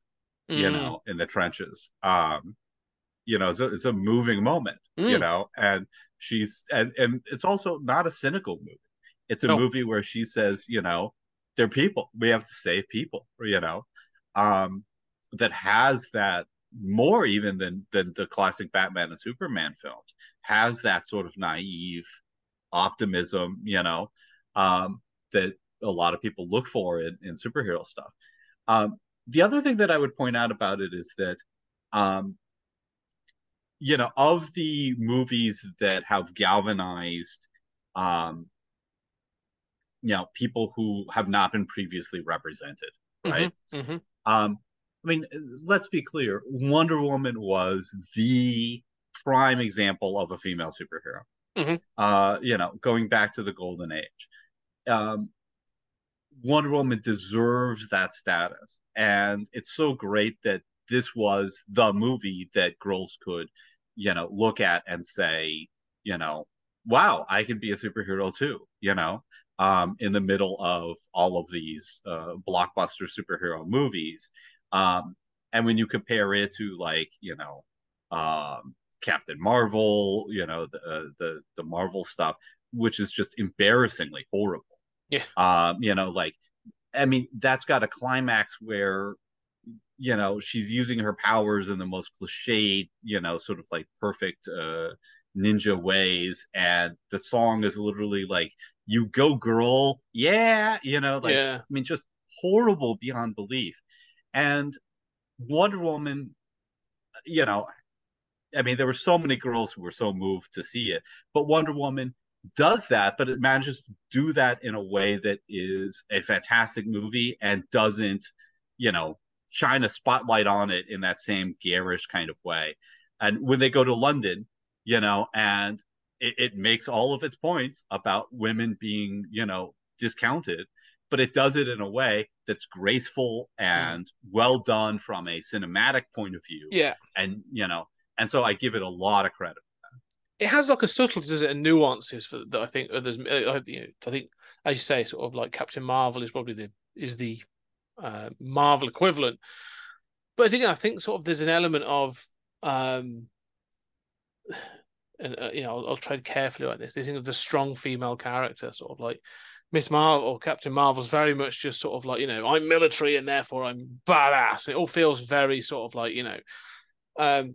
mm. you know, in the trenches. Um, you know, it's a, it's a moving moment, mm. you know, and she's and and it's also not a cynical movie. It's a no. movie where she says, you know, they're people. We have to save people, you know, um, that has that more even than than the classic Batman and Superman films has that sort of naive optimism, you know, um, that a lot of people look for in, in superhero stuff. Um, the other thing that I would point out about it is that, um, you know, of the movies that have galvanized, um, you know, people who have not been previously represented, mm-hmm, right? Mm-hmm, mm-hmm. Um, I mean, let's be clear. Wonder Woman was the prime example of a female superhero. Mm-hmm. Uh, you know, going back to the golden age. Um, Wonder Woman deserves that status. And it's so great that this was the movie that girls could, you know, look at and say, you know, wow, I can be a superhero too, you know, um, in the middle of all of these uh, blockbuster superhero movies. Um, and when you compare it to like, you know, um, Captain Marvel, you know, the, uh, the, the Marvel stuff, which is just embarrassingly horrible. Yeah. Um, you know, like I mean, that's got a climax where you know she's using her powers in the most cliched, you know, sort of like perfect uh ninja ways and the song is literally like you go girl yeah you know like yeah. i mean just horrible beyond belief and wonder woman you know i mean there were so many girls who were so moved to see it but wonder woman does that, but it manages to do that in a way that is a fantastic movie and doesn't, you know, shine a spotlight on it in that same garish kind of way. And when they go to London, you know, and it, it makes all of its points about women being, you know, discounted, but it does it in a way that's graceful and mm. well done from a cinematic point of view. Yeah. And, you know, and so I give it a lot of credit it has like a subtleties and nuances for that I think others. Uh, you know, I think, as you say, sort of like Captain Marvel is probably the is the uh, Marvel equivalent. But again, I think sort of there's an element of, um, and uh, you know, I'll, I'll tread carefully like this. They think of the strong female character, sort of like Miss Marvel or Captain Marvel's very much just sort of like you know I'm military and therefore I'm badass. It all feels very sort of like you know. Um,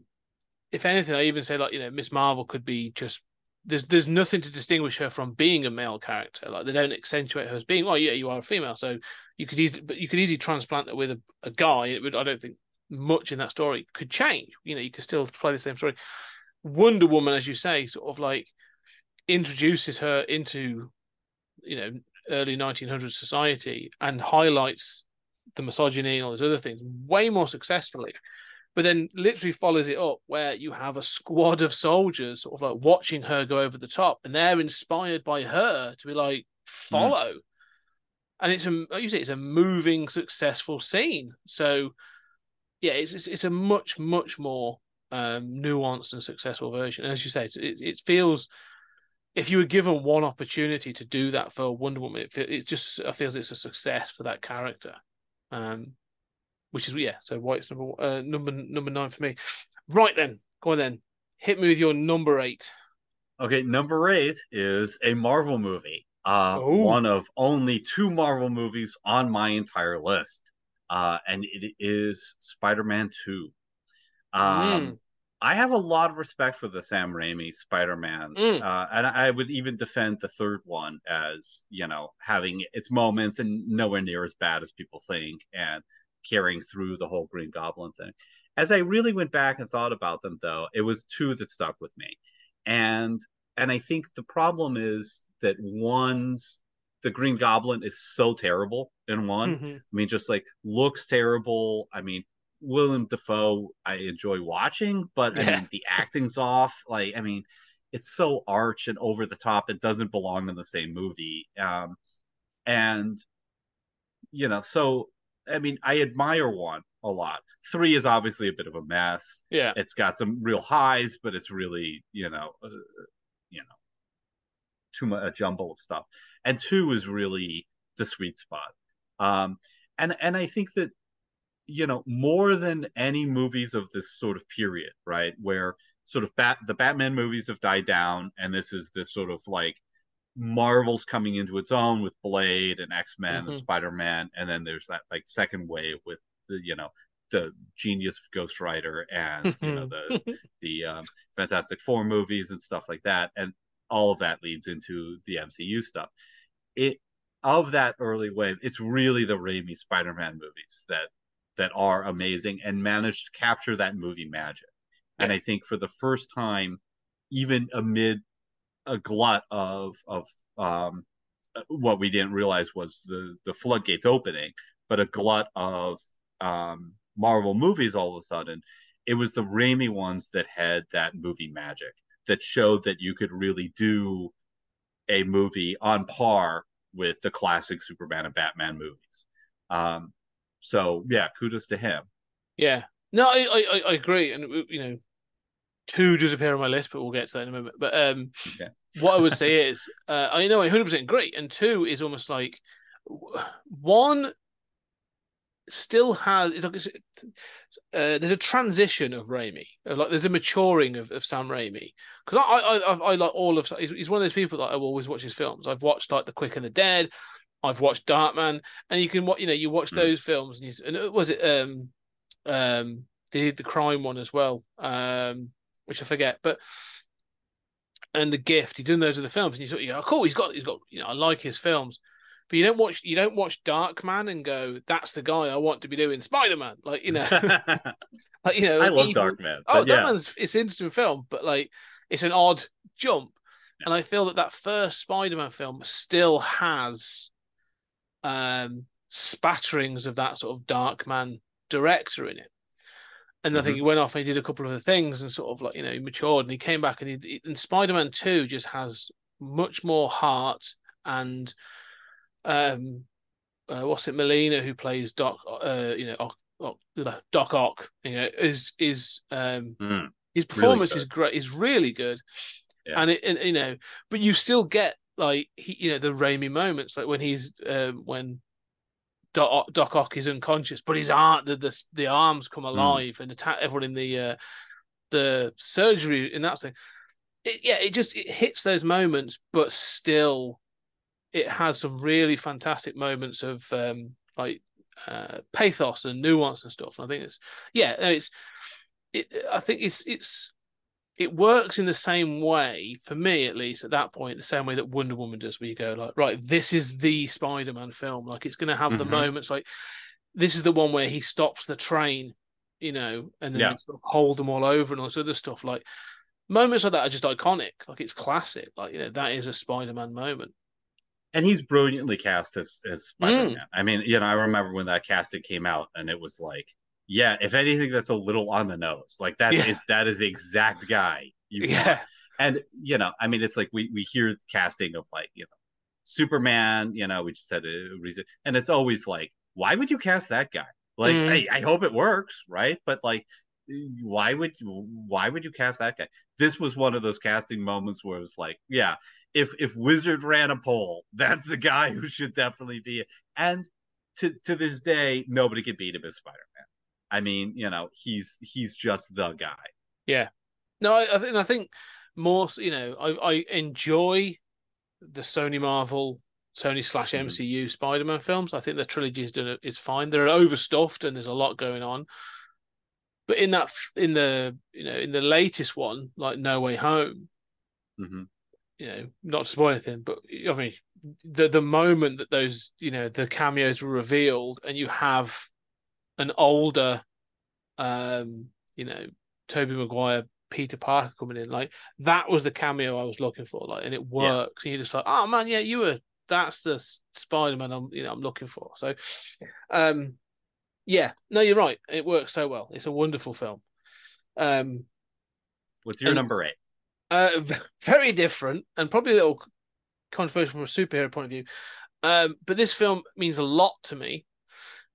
if anything, I even say like you know Miss Marvel could be just there's there's nothing to distinguish her from being a male character. Like they don't accentuate her as being oh yeah you are a female, so you could easily but you could easily transplant that with a, a guy. It would I don't think much in that story could change. You know you could still play the same story. Wonder Woman, as you say, sort of like introduces her into you know early 1900s society and highlights the misogyny and all those other things way more successfully. But then literally follows it up where you have a squad of soldiers sort of like watching her go over the top and they're inspired by her to be like follow. Mm. and it's a like you say it's a moving successful scene. So yeah it's it's, it's a much much more um nuanced and successful version and as you say it, it feels if you were given one opportunity to do that for Wonder Woman, it, feel, it just I feels it's a success for that character. Um, which is yeah. So White's number uh, number number nine for me. Right then, go on then. Hit me with your number eight. Okay, number eight is a Marvel movie. Uh, one of only two Marvel movies on my entire list, uh, and it is Spider-Man Two. Um, mm. I have a lot of respect for the Sam Raimi Spider-Man, mm. uh, and I would even defend the third one as you know having its moments and nowhere near as bad as people think, and carrying through the whole Green Goblin thing. As I really went back and thought about them, though, it was two that stuck with me, and and I think the problem is that one's the Green Goblin is so terrible in one. Mm-hmm. I mean, just like looks terrible. I mean, Willem Dafoe, I enjoy watching, but I mean, the acting's off. Like, I mean, it's so arch and over the top. It doesn't belong in the same movie. Um, and you know, so I mean, I admire one a lot. Three is obviously a bit of a mess. Yeah, it's got some real highs, but it's really you know, uh, you know, too much a jumble of stuff. And two is really the sweet spot. Um, and and I think that you know more than any movies of this sort of period, right, where sort of bat the Batman movies have died down, and this is this sort of like Marvel's coming into its own with Blade and X Men mm-hmm. and Spider Man, and then there's that like second wave with the you know the genius of Ghost Rider and you know the the um, Fantastic Four movies and stuff like that, and all of that leads into the MCU stuff. It of that early wave, it's really the Raimi Spider Man movies that that are amazing and managed to capture that movie magic. Yeah. And I think for the first time, even amid a glut of of um, what we didn't realize was the the floodgates opening, but a glut of um, Marvel movies all of a sudden. It was the Raimi ones that had that movie magic that showed that you could really do a movie on par with the classic Superman and Batman movies. Um, so yeah, kudos to him. Yeah, no, I I, I agree, and you know, two does appear on my list, but we'll get to that in a moment. But um, okay. what I would say is, uh, I know 100 percent great, and two is almost like one still has it's like uh, there's a transition of Raimi, like there's a maturing of, of Sam Raimi because I, I I I like all of he's one of those people that I always watch his films. I've watched like The Quick and the Dead, I've watched Darkman, and you can what you know you watch mm. those films and, he's, and was it um um did the crime one as well um which I forget. But and the gift, he's doing those other films, and you sort of, you go, oh, cool, he's got, he's got, you know, I like his films. But you don't watch, you don't watch Darkman and go, that's the guy I want to be doing Spider Man. Like you know, like you know, I love Darkman. Oh, yeah. Darkman's it's an interesting film, but like it's an odd jump, yeah. and I feel that that first Spider Man film still has um spatterings of that sort of Darkman director in it. And mm-hmm. I think mm-hmm. he went off and he did a couple of other things and sort of like, you know, he matured and he came back and he, and Spider Man 2 just has much more heart and, um, uh, what's it, Molina, who plays Doc, uh, you know, Doc Ock, you know, is, is, um, mm, his performance really is great, is really good. Yeah. And it, and, you know, but you still get like, he, you know, the Raimi moments, like when he's, um, when Doc, Doc Ock is unconscious, but his arm, the, the the arms come hmm. alive mm. and attack everyone in the uh, the surgery in that thing. It, yeah, it just it hits those moments, but still, it has some really fantastic moments of um, like uh, pathos and nuance and stuff. And I think it's yeah, it's it. I think it's it's it works in the same way for me at least at that point the same way that wonder woman does where you go like right this is the spider-man film like it's going to have mm-hmm. the moments like this is the one where he stops the train you know and then yeah. sort of hold them all over and all this other stuff like moments like that are just iconic like it's classic like you know that is a spider-man moment and he's brilliantly cast as, as spider-man mm. i mean you know i remember when that casting came out and it was like yeah, if anything, that's a little on the nose. Like that yeah. is that is the exact guy you yeah. Want. And you know, I mean, it's like we we hear the casting of like you know, Superman. You know, we just had a reason, and it's always like, why would you cast that guy? Like, mm. I, I hope it works, right? But like, why would you why would you cast that guy? This was one of those casting moments where it was like, yeah, if if Wizard ran a poll, that's the guy who should definitely be. And to to this day, nobody could beat him as Spider Man. I mean, you know, he's he's just the guy. Yeah. No, I, I think I think more. You know, I I enjoy the Sony Marvel. Sony slash MCU mm-hmm. Spider-Man films. I think the trilogy is doing is fine. They're overstuffed and there's a lot going on. But in that, in the you know, in the latest one, like No Way Home, mm-hmm you know, not to spoil anything, but I mean, the the moment that those, you know, the cameos were revealed, and you have an older, um, you know, Tobey Maguire, Peter Parker coming in, like that was the cameo I was looking for, like, and it works. Yeah. And you're just like, oh man, yeah, you were. That's the Spider Man I'm, you know, I'm looking for. So, um, yeah, no, you're right. It works so well. It's a wonderful film. Um, what's your and, number eight? Uh, very different and probably a little controversial from a superhero point of view. Um, but this film means a lot to me.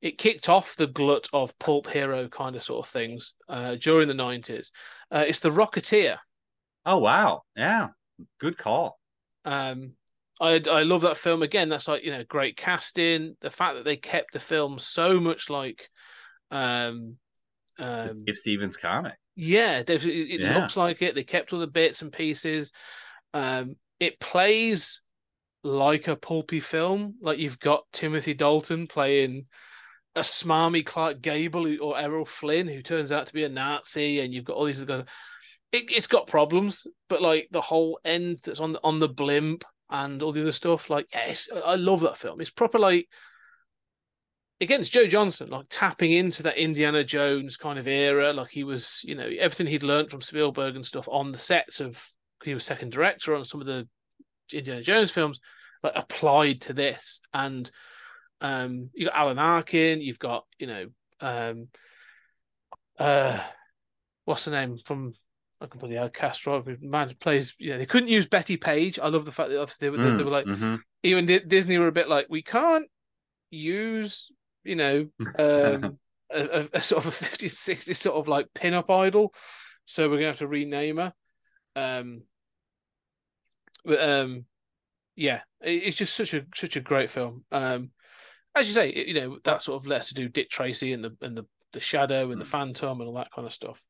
It kicked off the glut of pulp hero kind of sort of things uh, during the 90s. Uh, it's The Rocketeer. Oh, wow. Yeah. Good call. Um, I I love that film again. That's like you know great casting. The fact that they kept the film so much like um, um Dave Stevens comic. Yeah, it, it yeah. looks like it. They kept all the bits and pieces. Um, it plays like a pulpy film. Like you've got Timothy Dalton playing a smarmy Clark Gable or Errol Flynn, who turns out to be a Nazi, and you've got all these guys. It, has got problems, but like the whole end that's on the, on the blimp and all the other stuff, like yes, I love that film. It's proper like against Joe Johnston, like tapping into that Indiana Jones kind of era. Like he was, you know, everything he'd learned from Spielberg and stuff on the sets of, he was second director on some of the Indiana Jones films, like applied to this. And um, you got Alan Arkin, you've got, you know, um, uh, what's the name from I can put the Castro man plays. Yeah, they couldn't use Betty Page. I love the fact that obviously they, mm, they were like, mm-hmm. even Disney were a bit like, we can't use you know, um, a, a, sort of a 50s, 60s sort of like pin-up idol. So we're gonna have to rename her. Um, but um, yeah, it, it's just such a such a great film. Um, as you say, you know that sort of lets to do Dick Tracy and the and the the Shadow and the hmm. Phantom and all that kind of stuff.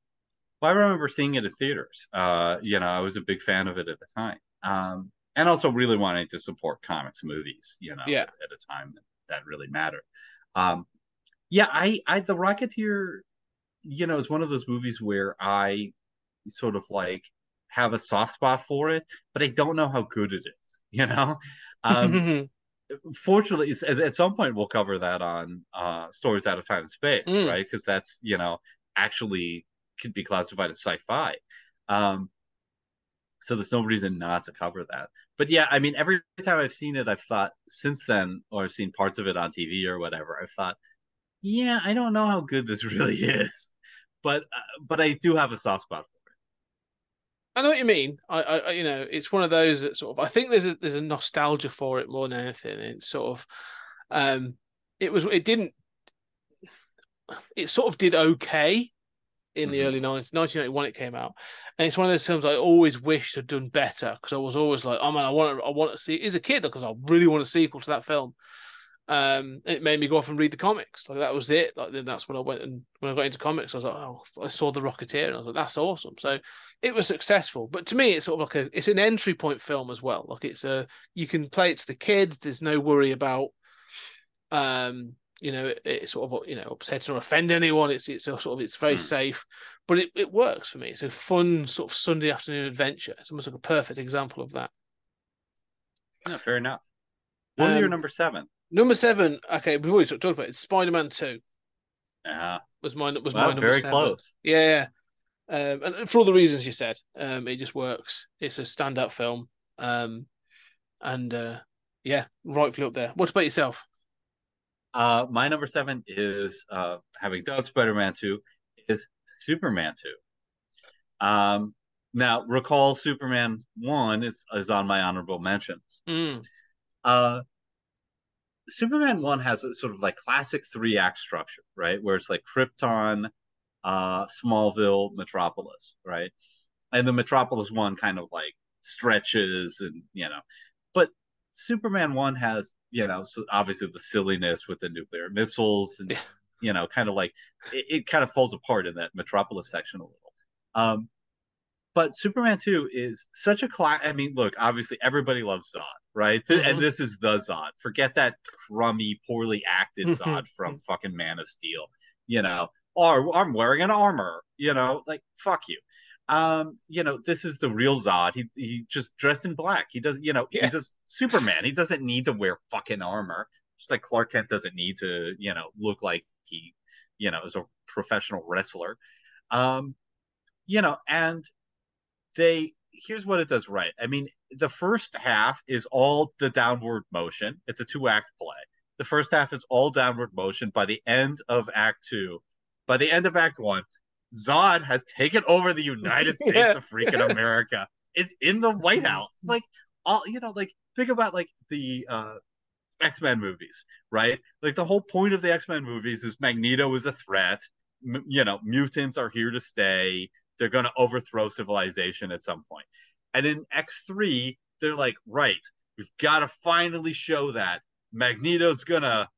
Well, I remember seeing it at theaters. Uh, you know, I was a big fan of it at the time, um, and also really wanting to support comics movies. You know, yeah. at, at a time that, that really mattered. Um, yeah, I, I, the Rocketeer, you know, is one of those movies where I sort of like have a soft spot for it, but I don't know how good it is. You know, um, fortunately, at, at, some point we'll cover that on uh, Stories Out of Time and Space, mm. right? Because that's you know actually could be classified as sci-fi. Um, so there's no reason not to cover that. But yeah, I mean, every time I've seen it, I've thought since then, or I've seen parts of it on TV or whatever, I've thought, yeah, I don't know how good this really is, but uh, but I do have a soft spot for it. I know what you mean. I, I, you know, it's one of those that sort of. I think there's a there's a nostalgia for it more than anything. It's sort of, um, it was it didn't. It sort of did okay in mm-hmm. the early 90s 1991 it came out and it's one of those films i always wished had done better because i was always like oh man i want to i want to see as a kid because i really want a sequel to that film um it made me go off and read the comics like that was it like then that's when i went and when i got into comics i was like oh i saw the rocketeer and i was like that's awesome so it was successful but to me it's sort of like a it's an entry point film as well like it's a you can play it to the kids there's no worry about um you know, it, it, sort of you know upset or offend anyone. It's it's sort of it's very mm. safe, but it, it works for me. It's a fun sort of Sunday afternoon adventure. It's almost like a perfect example of that. Yeah, fair enough. What um, was your um, number seven? Number seven. Okay, we've already talked about it. Spider Man Two. Yeah, was mine. Was well, my number very seven. close. Yeah, yeah. Um, and for all the reasons you said, um, it just works. It's a standout film. Um, and uh, yeah, rightfully up there. What about yourself? Uh, my number seven is uh, having done Spider Man 2 is Superman 2. Um, now, recall Superman 1 is, is on my honorable mentions. Mm. Uh, Superman 1 has a sort of like classic three act structure, right? Where it's like Krypton, uh, Smallville, Metropolis, right? And the Metropolis one kind of like stretches and you know, but Superman one has you know so obviously the silliness with the nuclear missiles and Yeah. you know kind of like it, it kind of falls apart in that Metropolis section a little. Um, but Superman 2 is such a class. I mean, look, obviously everybody loves Zod, right? Mhm. And this is the Zod. Forget that crummy, poorly acted Mhm. Zod from fucking Man of Steel. You know, or I'm wearing an armor. You know, like fuck you. Um, you know, this is the real Zod. He he just dressed in black. He does, you know, Yeah. he's a Superman. He doesn't need to wear fucking armor. Just like Clark Kent doesn't need to, you know, look like he, you know, is a professional wrestler. Um, you know, and they here's what it does right. I mean, the first half is all the downward motion. It's a two act play. The first half is all downward motion. By the end of Act Two, by the end of Act One, Zod has taken over the United States Yeah. of freaking America. It's in the White House. Like all you know, like think about like the uh X Men movies, right? Like the whole point of the X Men movies is Magneto is a threat. M- you know, mutants are here to stay. They're going to overthrow civilization at some point. And in X3, they're like, right, we've got to finally show that Magneto's going to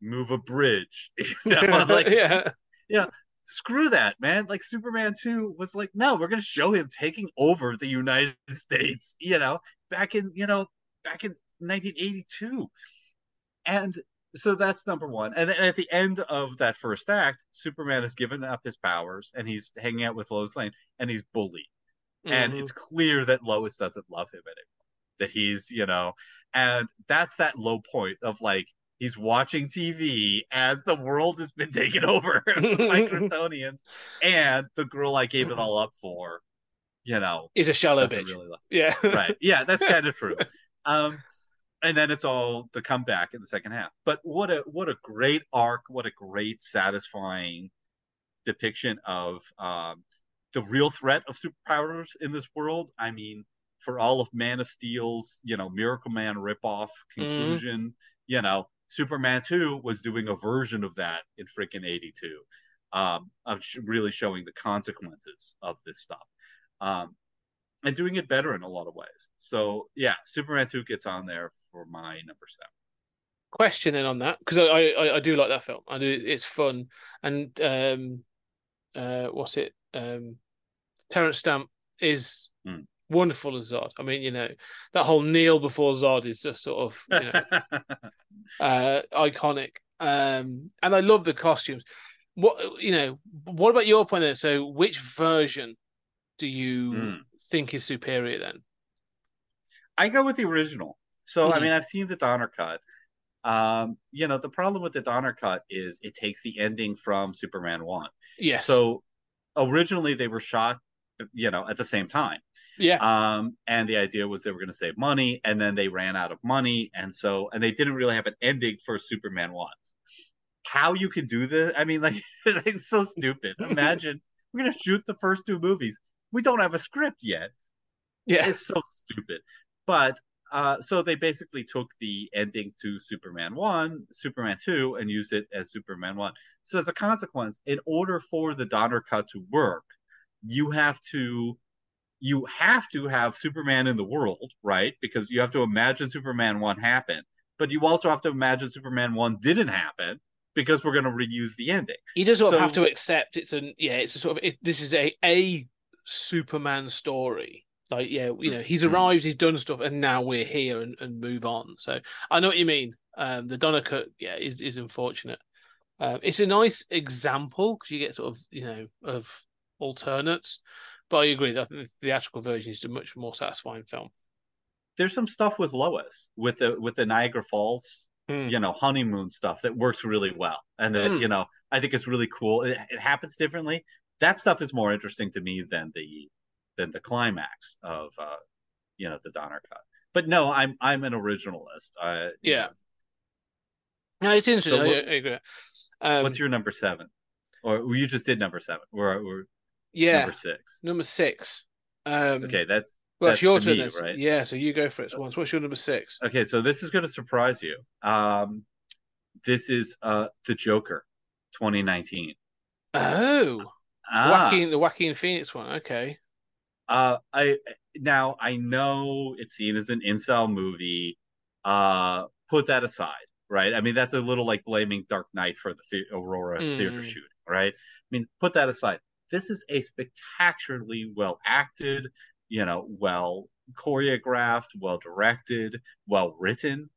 move a bridge. You know, like, yeah. screw that, man. Like Superman 2 was like, no, we're going to show him taking over the United States, you know, back in, you know, back in 1982. And so that's number one. And then at the end of that first act, Superman has given up his powers and he's hanging out with Lois Lane and he's bullied. And Mhm. it's clear that Lois doesn't love him anymore. That he's, you know, and that's that low point of like he's watching TV as the world has been taken over by Kryptonians, and the girl I gave it all up for, you know, is a shallow bitch. really. Yeah. Right? Yeah, that's kind of true. Um, and then it's all the comeback in the second half. But what a what a great arc! What a great satisfying depiction of um, the real threat of superpowers in this world. I mean, for all of Man of Steel's, you know, Miracle Man ripoff conclusion, you know, Superman 2 was doing a version of that in freaking 82, um, of sh- really showing the consequences of this stuff. Um, and doing it better in a lot of ways. So, yeah, Superman 2 gets on there for my number seven. question then on that because I, I I do like that film. I do. It's fun and um, uh, what's it? Um, Terrence Stamp is Mm. wonderful as Zod. I mean, you know, that whole kneel before Zod is just sort of you know uh, iconic. Um, and I love the costumes. What you know? What about your point? Then? So, which version do you Mm. think is superior? Then I go with the original. So I Mhm. mean, I've seen the Donner cut. Um, you know, the problem with the Donner cut is it takes the ending from Superman one. yes. So originally they were shot, you know, at the same time. yeah. Um, and the idea was they were going to save money, and then they ran out of money, and so and they didn't really have an ending for Superman one. How you could do this? I mean, like it's so stupid. Imagine we're going to shoot the first two movies. We don't have a script yet yeah. it's so stupid. But uh, so they basically took the ending to Superman 1, Superman 2, and used it as Superman 1. So as a consequence, in order for the Donner cut to work, you have to you have to have Superman in the world, right? Because you have to imagine Superman 1 happened. But you also have to imagine Superman 1 didn't happen because we're going to reuse the ending. You just sort of have to accept it's a yeah, it's a sort of it, this is a a Superman story. Like yeah, you know, he's Mhm. arrived, he's done stuff, and now we're here and, and move on. So I know what you mean. Um, the Donner cut, yeah, is is unfortunate. Uh, it's a nice example because you get sort of you know of alternates, but I agree that the theatrical version is a much more satisfying film. There's some stuff with Lois with the with the Niagara Falls Hmm. you know honeymoon stuff that works really well and that Mm. you know i think it's really cool it, it happens differently that stuff is more interesting to me than the than the climax of uh you know the donner cut but no i'm i'm an originalist uh Yeah. know. No, it's interesting. So I- what- I, agree. Um, what's your number seven or you just did number seven we're, we're yeah number six number six? Um, okay that's Well, That's it's your turn, me, then. right? Yeah, so you go for it once. What's your number six? okay so this is going to surprise you um this is uh the joker 2019 Oh, ah, Joaquin, the Joaquin Phoenix one. Okay. Uh, I now I know it's seen as an incel movie. Uh, put that aside, right? I mean, that's a little like blaming Dark Knight for the Aurora mm. theater shooting, right? I mean, put that aside. This is a spectacularly well acted, you know, well choreographed, well directed, well written.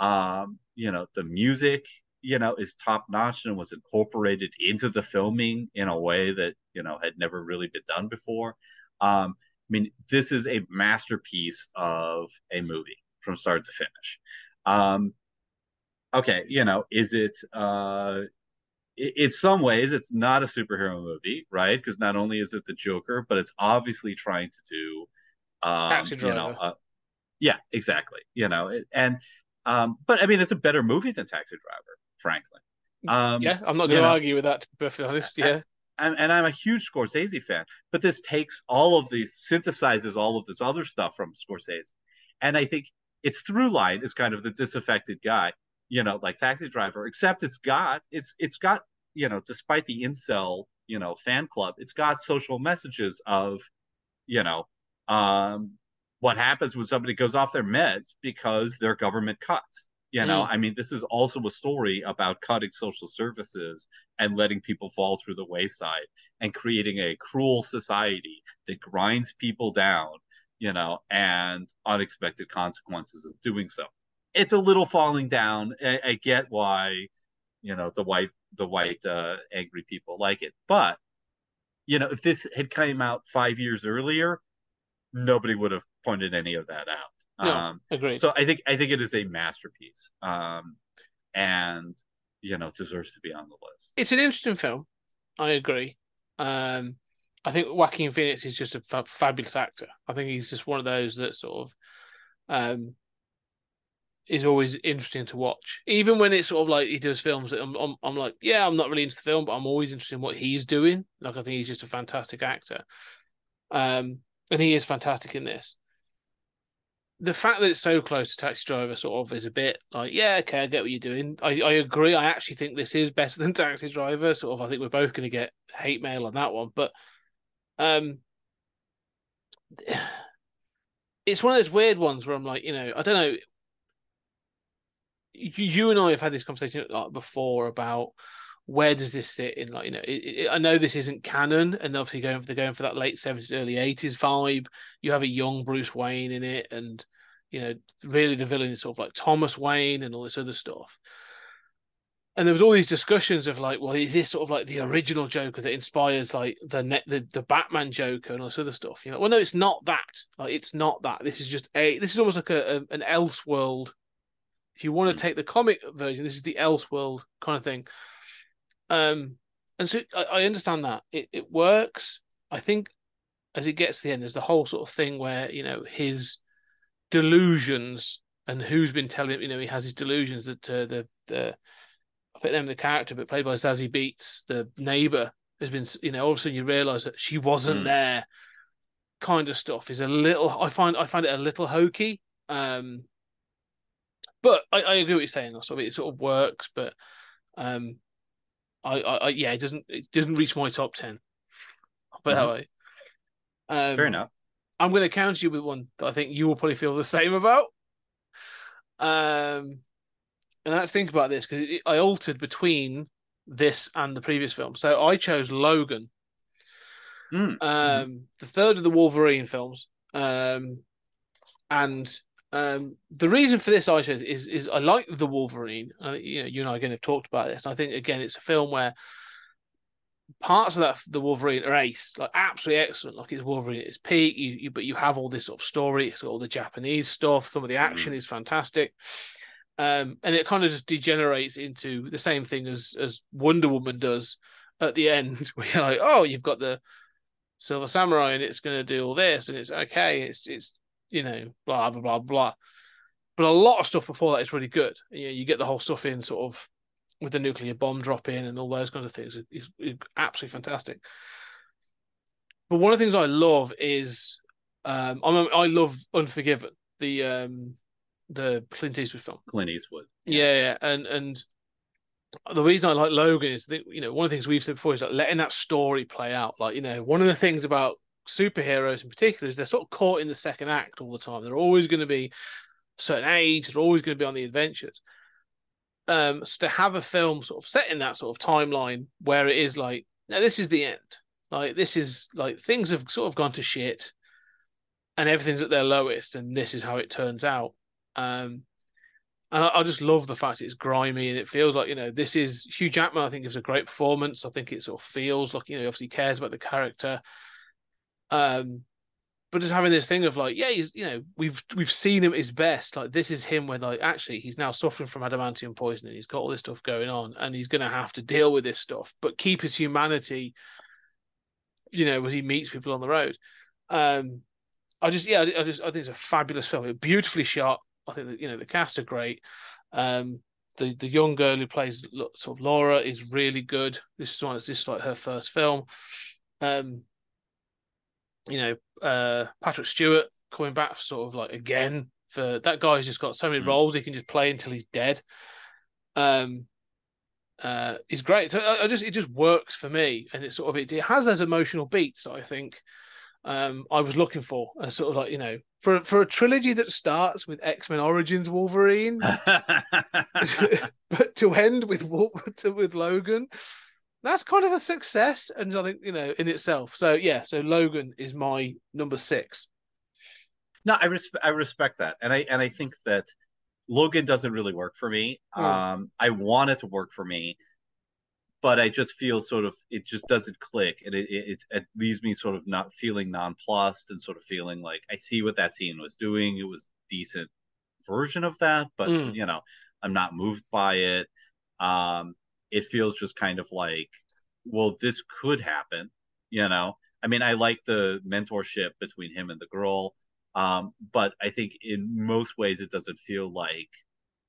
Um, you know, the music, you know, is top notch and was incorporated into the filming in a way that, you know, had never really been done before. Um, I mean, this is a masterpiece of a movie from start to finish. Um, okay, you know, is it uh in some ways it's not a superhero movie, right? Because not only is it the Joker, but it's obviously trying to do um, you know, uh, yeah, exactly. You know, it, and um, but I mean, it's a better movie than Taxi Driver, frankly. Um, yeah, I'm not going to argue with that. To be perfectly honest, yeah. And, and, I'm a huge Scorsese fan, but this takes all of these, synthesizes all of this other stuff from Scorsese, and I think its through line is kind of the disaffected guy, you know, like Taxi Driver. Except it's got it's it's got you know, despite the incel you know fan club, it's got social messages of, you know, um, what happens when somebody goes off their meds because their government cuts. You know, mm. I mean, this is also a story about cutting social services and letting people fall through the wayside and creating a cruel society that grinds people down, you know, and unexpected consequences of doing so. It's a little falling down. I, I get why, you know, the white the white uh, angry people like it, but you know, if this had come out five years earlier, nobody would have pointed any of that out. No, um, agreed. So I think I think it is a masterpiece, um, and you know it deserves to be on the list. It's an interesting film. I agree. Um, I think Joaquin Phoenix is just a fa- fabulous actor. I think he's just one of those that sort of um, is always interesting to watch. Even when it's sort of like he does films that I'm, I'm, I'm like, yeah, I'm not really into the film, but I'm always interested in what he's doing. Like I think he's just a fantastic actor. Um, and he is fantastic in this. The fact that it's so close to Taxi Driver sort of is a bit like, yeah, okay, I get what you're doing. I, I agree. I actually think this is better than Taxi Driver. Sort of, I think we're both going to get hate mail on that one, but um, it's one of those weird ones where I'm like, you know, I don't know. You, and I have had this conversation before about where does this sit in like you know it, it, i know this isn't canon and obviously going for they're going for that late 70s early 80s vibe. You have a young bruce wayne in it and you know really the villain is sort of like thomas wayne and all this other stuff. And there was all these discussions of like well is this sort of like the original joker that inspires like the net the, the batman joker and all this other stuff? You know well no it's not that. Like it's not that. This is just a this is almost like a, a an elseworld if you want to hmm. take the comic version this is the elseworld kind of thing um, and so I, I understand that it, it works. I think as it gets to the end, there's the whole sort of thing where you know his delusions and who's been telling him, you know he has his delusions that uh, the the I think them the character, but played by Zazie Beetz, the neighbor, has been you know all of a sudden you realise that she wasn't mm. there. Kind of stuff is a little. I find I find it a little hokey. Um, but I, I agree what you're saying. Also, it sort of works, but um, I, I, yeah, it doesn't it doesn't reach my top ten. But mm-hmm. way. Um, Fair enough. I'm going to counter you with one that I think you will probably feel the same about. Um, and let's think about this because I altered between this and the previous film. So I chose Logan, mm. um, the third of the Wolverine films, um, and um, the reason for this, I said, is is I like the Wolverine. Uh, you know, you and I again have talked about this. I think again, it's a film where parts of that the Wolverine are ace, like absolutely excellent. Like it's Wolverine at its peak. You, you but you have all this sort of story. It's all the Japanese stuff. Some of the action mm. is fantastic. Um, and it kind of just degenerates into the same thing as as Wonder Woman does at the end, where you're like, oh, you've got the Silver Samurai, and it's going to do all this, and it's okay. It's it's you know, blah blah blah blah. But a lot of stuff before that is really good. You know, you get the whole stuff in sort of with the nuclear bomb drop in and all those kind of things. It's, it's absolutely fantastic. But one of the things I love is um, I I love Unforgiven, the um, the Clint Eastwood film. Clint Eastwood. Yeah, yeah, and and the reason I like Logan is that you know one of the things we've said before is like letting that story play out. Like you know one of the things about superheroes in particular is they're sort of caught in the second act all the time. They're always going to be a certain age. They're always going to be on the adventures. Um, so to have a film sort of set in that sort of timeline where it is like, now this is the end. Like this is like things have sort of gone to shit, and everything's at their lowest, and this is how it turns out. Um, and I, I, just love the fact it's grimy and it feels like you know this is Hugh Jackman. I think gives a great performance. I think it sort of feels like you know he obviously cares about the character. Um, but just having this thing of like, yeah, he's you know we've we've seen him at his best. Like this is him when like actually he's now suffering from adamantium poisoning. He's got all this stuff going on, and he's going to have to deal with this stuff, but keep his humanity. You know, as he meets people on the road. Um, I just yeah, I just I think it's a fabulous film. It's Beautifully shot, I think that you know the cast are great. Um, the the young girl who plays sort of Laura is really good. This is one. This is like her first film. Um, you know, uh, Patrick Stewart coming back sort of like again for that guy's just got so many mm. roles he can just play until he's dead. Um, uh, he's great. So I, I, just it just works for me, and it sort of it, it has those emotional beats. I think um, I was looking for. A sort of like you know, for for a trilogy that starts with X Men Origins Wolverine, but to end with with Logan, that's kind of a success, and I think you know in itself. So yeah, so Logan is my number six. No, I respect I respect that, and I and I think that Logan doesn't really work for me. Mm. Um, I want it to work for me but I just feel sort of it just doesn't click, and it, it it leaves me sort of not feeling nonplussed and sort of feeling like I see what that scene was doing. It was decent version of that, but mm. you know I'm not moved by it. Um, it feels just kind of like, well, this could happen. You know, I mean, I like the mentorship between him and the girl, um, but I think in most ways it doesn't feel like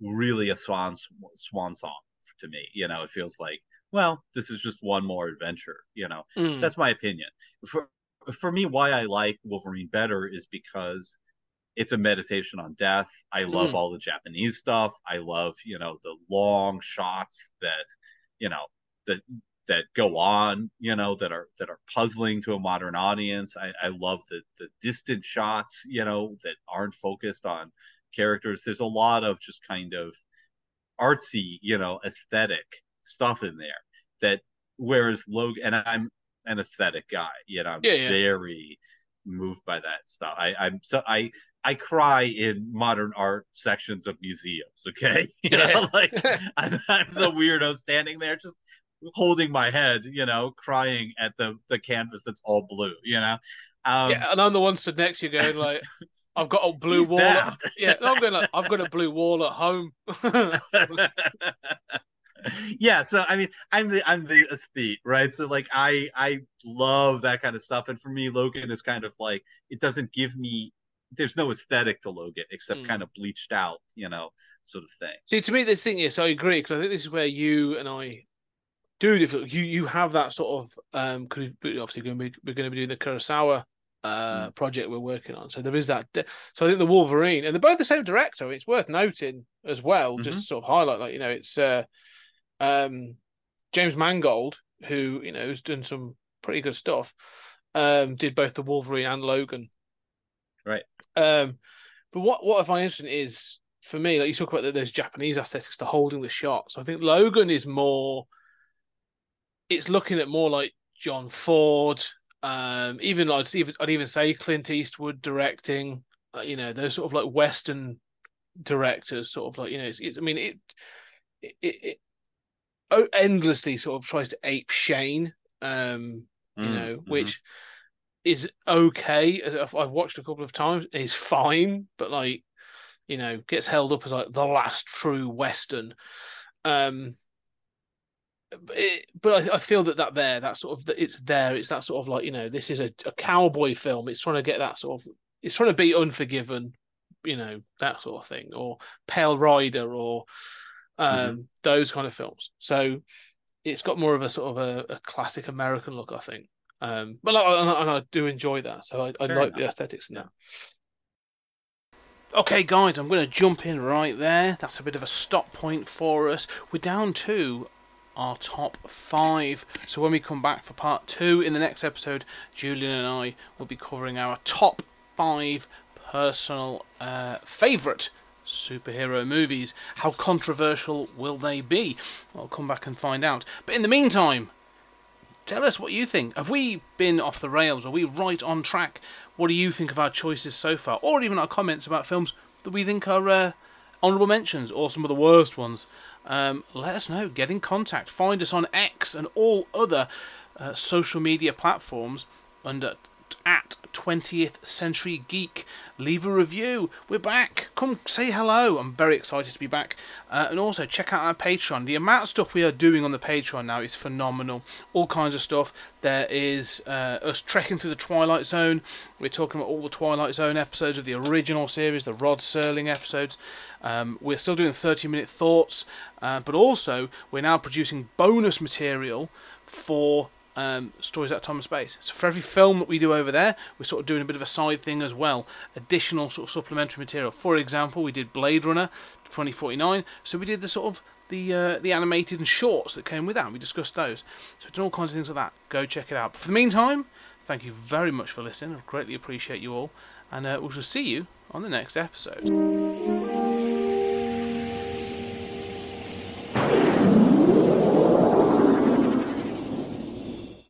really a swan swan song to me. You know, it feels like well, this is just one more adventure. You know, mm. that's my opinion. For for me, why I like Wolverine better is because it's a meditation on death. I love mm. all the Japanese stuff. I love, you know, the long shots that, you know, that that go on, you know, that are that are puzzling to a modern audience. I, I love the the distant shots, you know, that aren't focused on characters. There's a lot of just kind of artsy, you know, aesthetic stuff in there that whereas Logan and I'm an aesthetic guy, you know, I'm yeah, yeah. very moved by that stuff. I, I'm so I I cry in modern art sections of museums. Okay, you yeah. know, like I'm, I'm, the weirdo standing there just holding my head, you know, crying at the the canvas that's all blue. You know, um, yeah, and I'm the one stood next to you going like. I've got a blue wall. At, yeah, I'm going. Like, I've got a blue wall at home. yeah so i mean i'm the i'm the aesthete right so like i i love that kind of stuff and for me logan is kind of like it doesn't give me there's no aesthetic to logan except mm. kind of bleached out you know sort of thing see to me the thing is i agree because i think this is where you and i do different you you have that sort of um obviously going to be, we're going to be doing the kurosawa uh, mm. project we're working on. So there is that. So I think the Wolverine, and they're both the same director. It's worth noting as well, mm-hmm. just to sort of highlight, like you know, it's uh, um, James Mangold, who you know has done some pretty good stuff, um, did both the Wolverine and Logan. Right. Um, but what what I find interesting is for me, like you talk about that those Japanese aesthetics, the holding the shot. So I think Logan is more. It's looking at more like John Ford, um, even I'd see, I'd even say Clint Eastwood directing. Uh, you know, those sort of like Western directors, sort of like you know, it's, it's I mean, it, it, it endlessly sort of tries to ape Shane, um, you mm, know, mm-hmm. which is okay. I've watched a couple of times. It's fine, but like, you know, gets held up as like the last true Western. Um, it, but I, I, feel that that there, that sort of, it's there. It's that sort of like, you know, this is a, a cowboy film. It's trying to get that sort of, it's trying to be Unforgiven, you know, that sort of thing, or Pale Rider, or um, mm-hmm. those kind of films. So it's got more of a sort of a, a classic American look, I think. Um, but I, and I do enjoy that, so I, I like enough. the aesthetics in that. Okay, guys, I'm going to jump in right there. That's a bit of a stop point for us. We're down to our top five. So when we come back for part two in the next episode, Julian and I will be covering our top five personal uh, favourite superhero movies. How controversial will they be? I'll come back and find out. But in the meantime, tell us what you think. Have we been off the rails? Are we right on track? What do you think of our choices so far? Or even our comments about films that we think are uh, honourable mentions or some of the worst ones? Um, let us know. Get in contact. Find us on X and all other uh, social media platforms under at 20th Century Geek. Leave a review. We're back. Come say hello. I'm very excited to be back. Uh, and also check out our Patreon. The amount of stuff we are doing on the Patreon now is phenomenal. All kinds of stuff. There is uh, us trekking through the Twilight Zone. We're talking about all the Twilight Zone episodes of the original series, the Rod Serling episodes. Um, we're still doing 30 minute thoughts, uh, but also we're now producing bonus material for um, stories out of time and space. So for every film that we do over there, we're sort of doing a bit of a side thing as well, additional sort of supplementary material. For example, we did Blade Runner 2049, so we did the sort of the uh, the animated and shorts that came with that. And we discussed those. So we've done all kinds of things like that. Go check it out. But for the meantime, thank you very much for listening. I greatly appreciate you all, and uh, we shall see you on the next episode.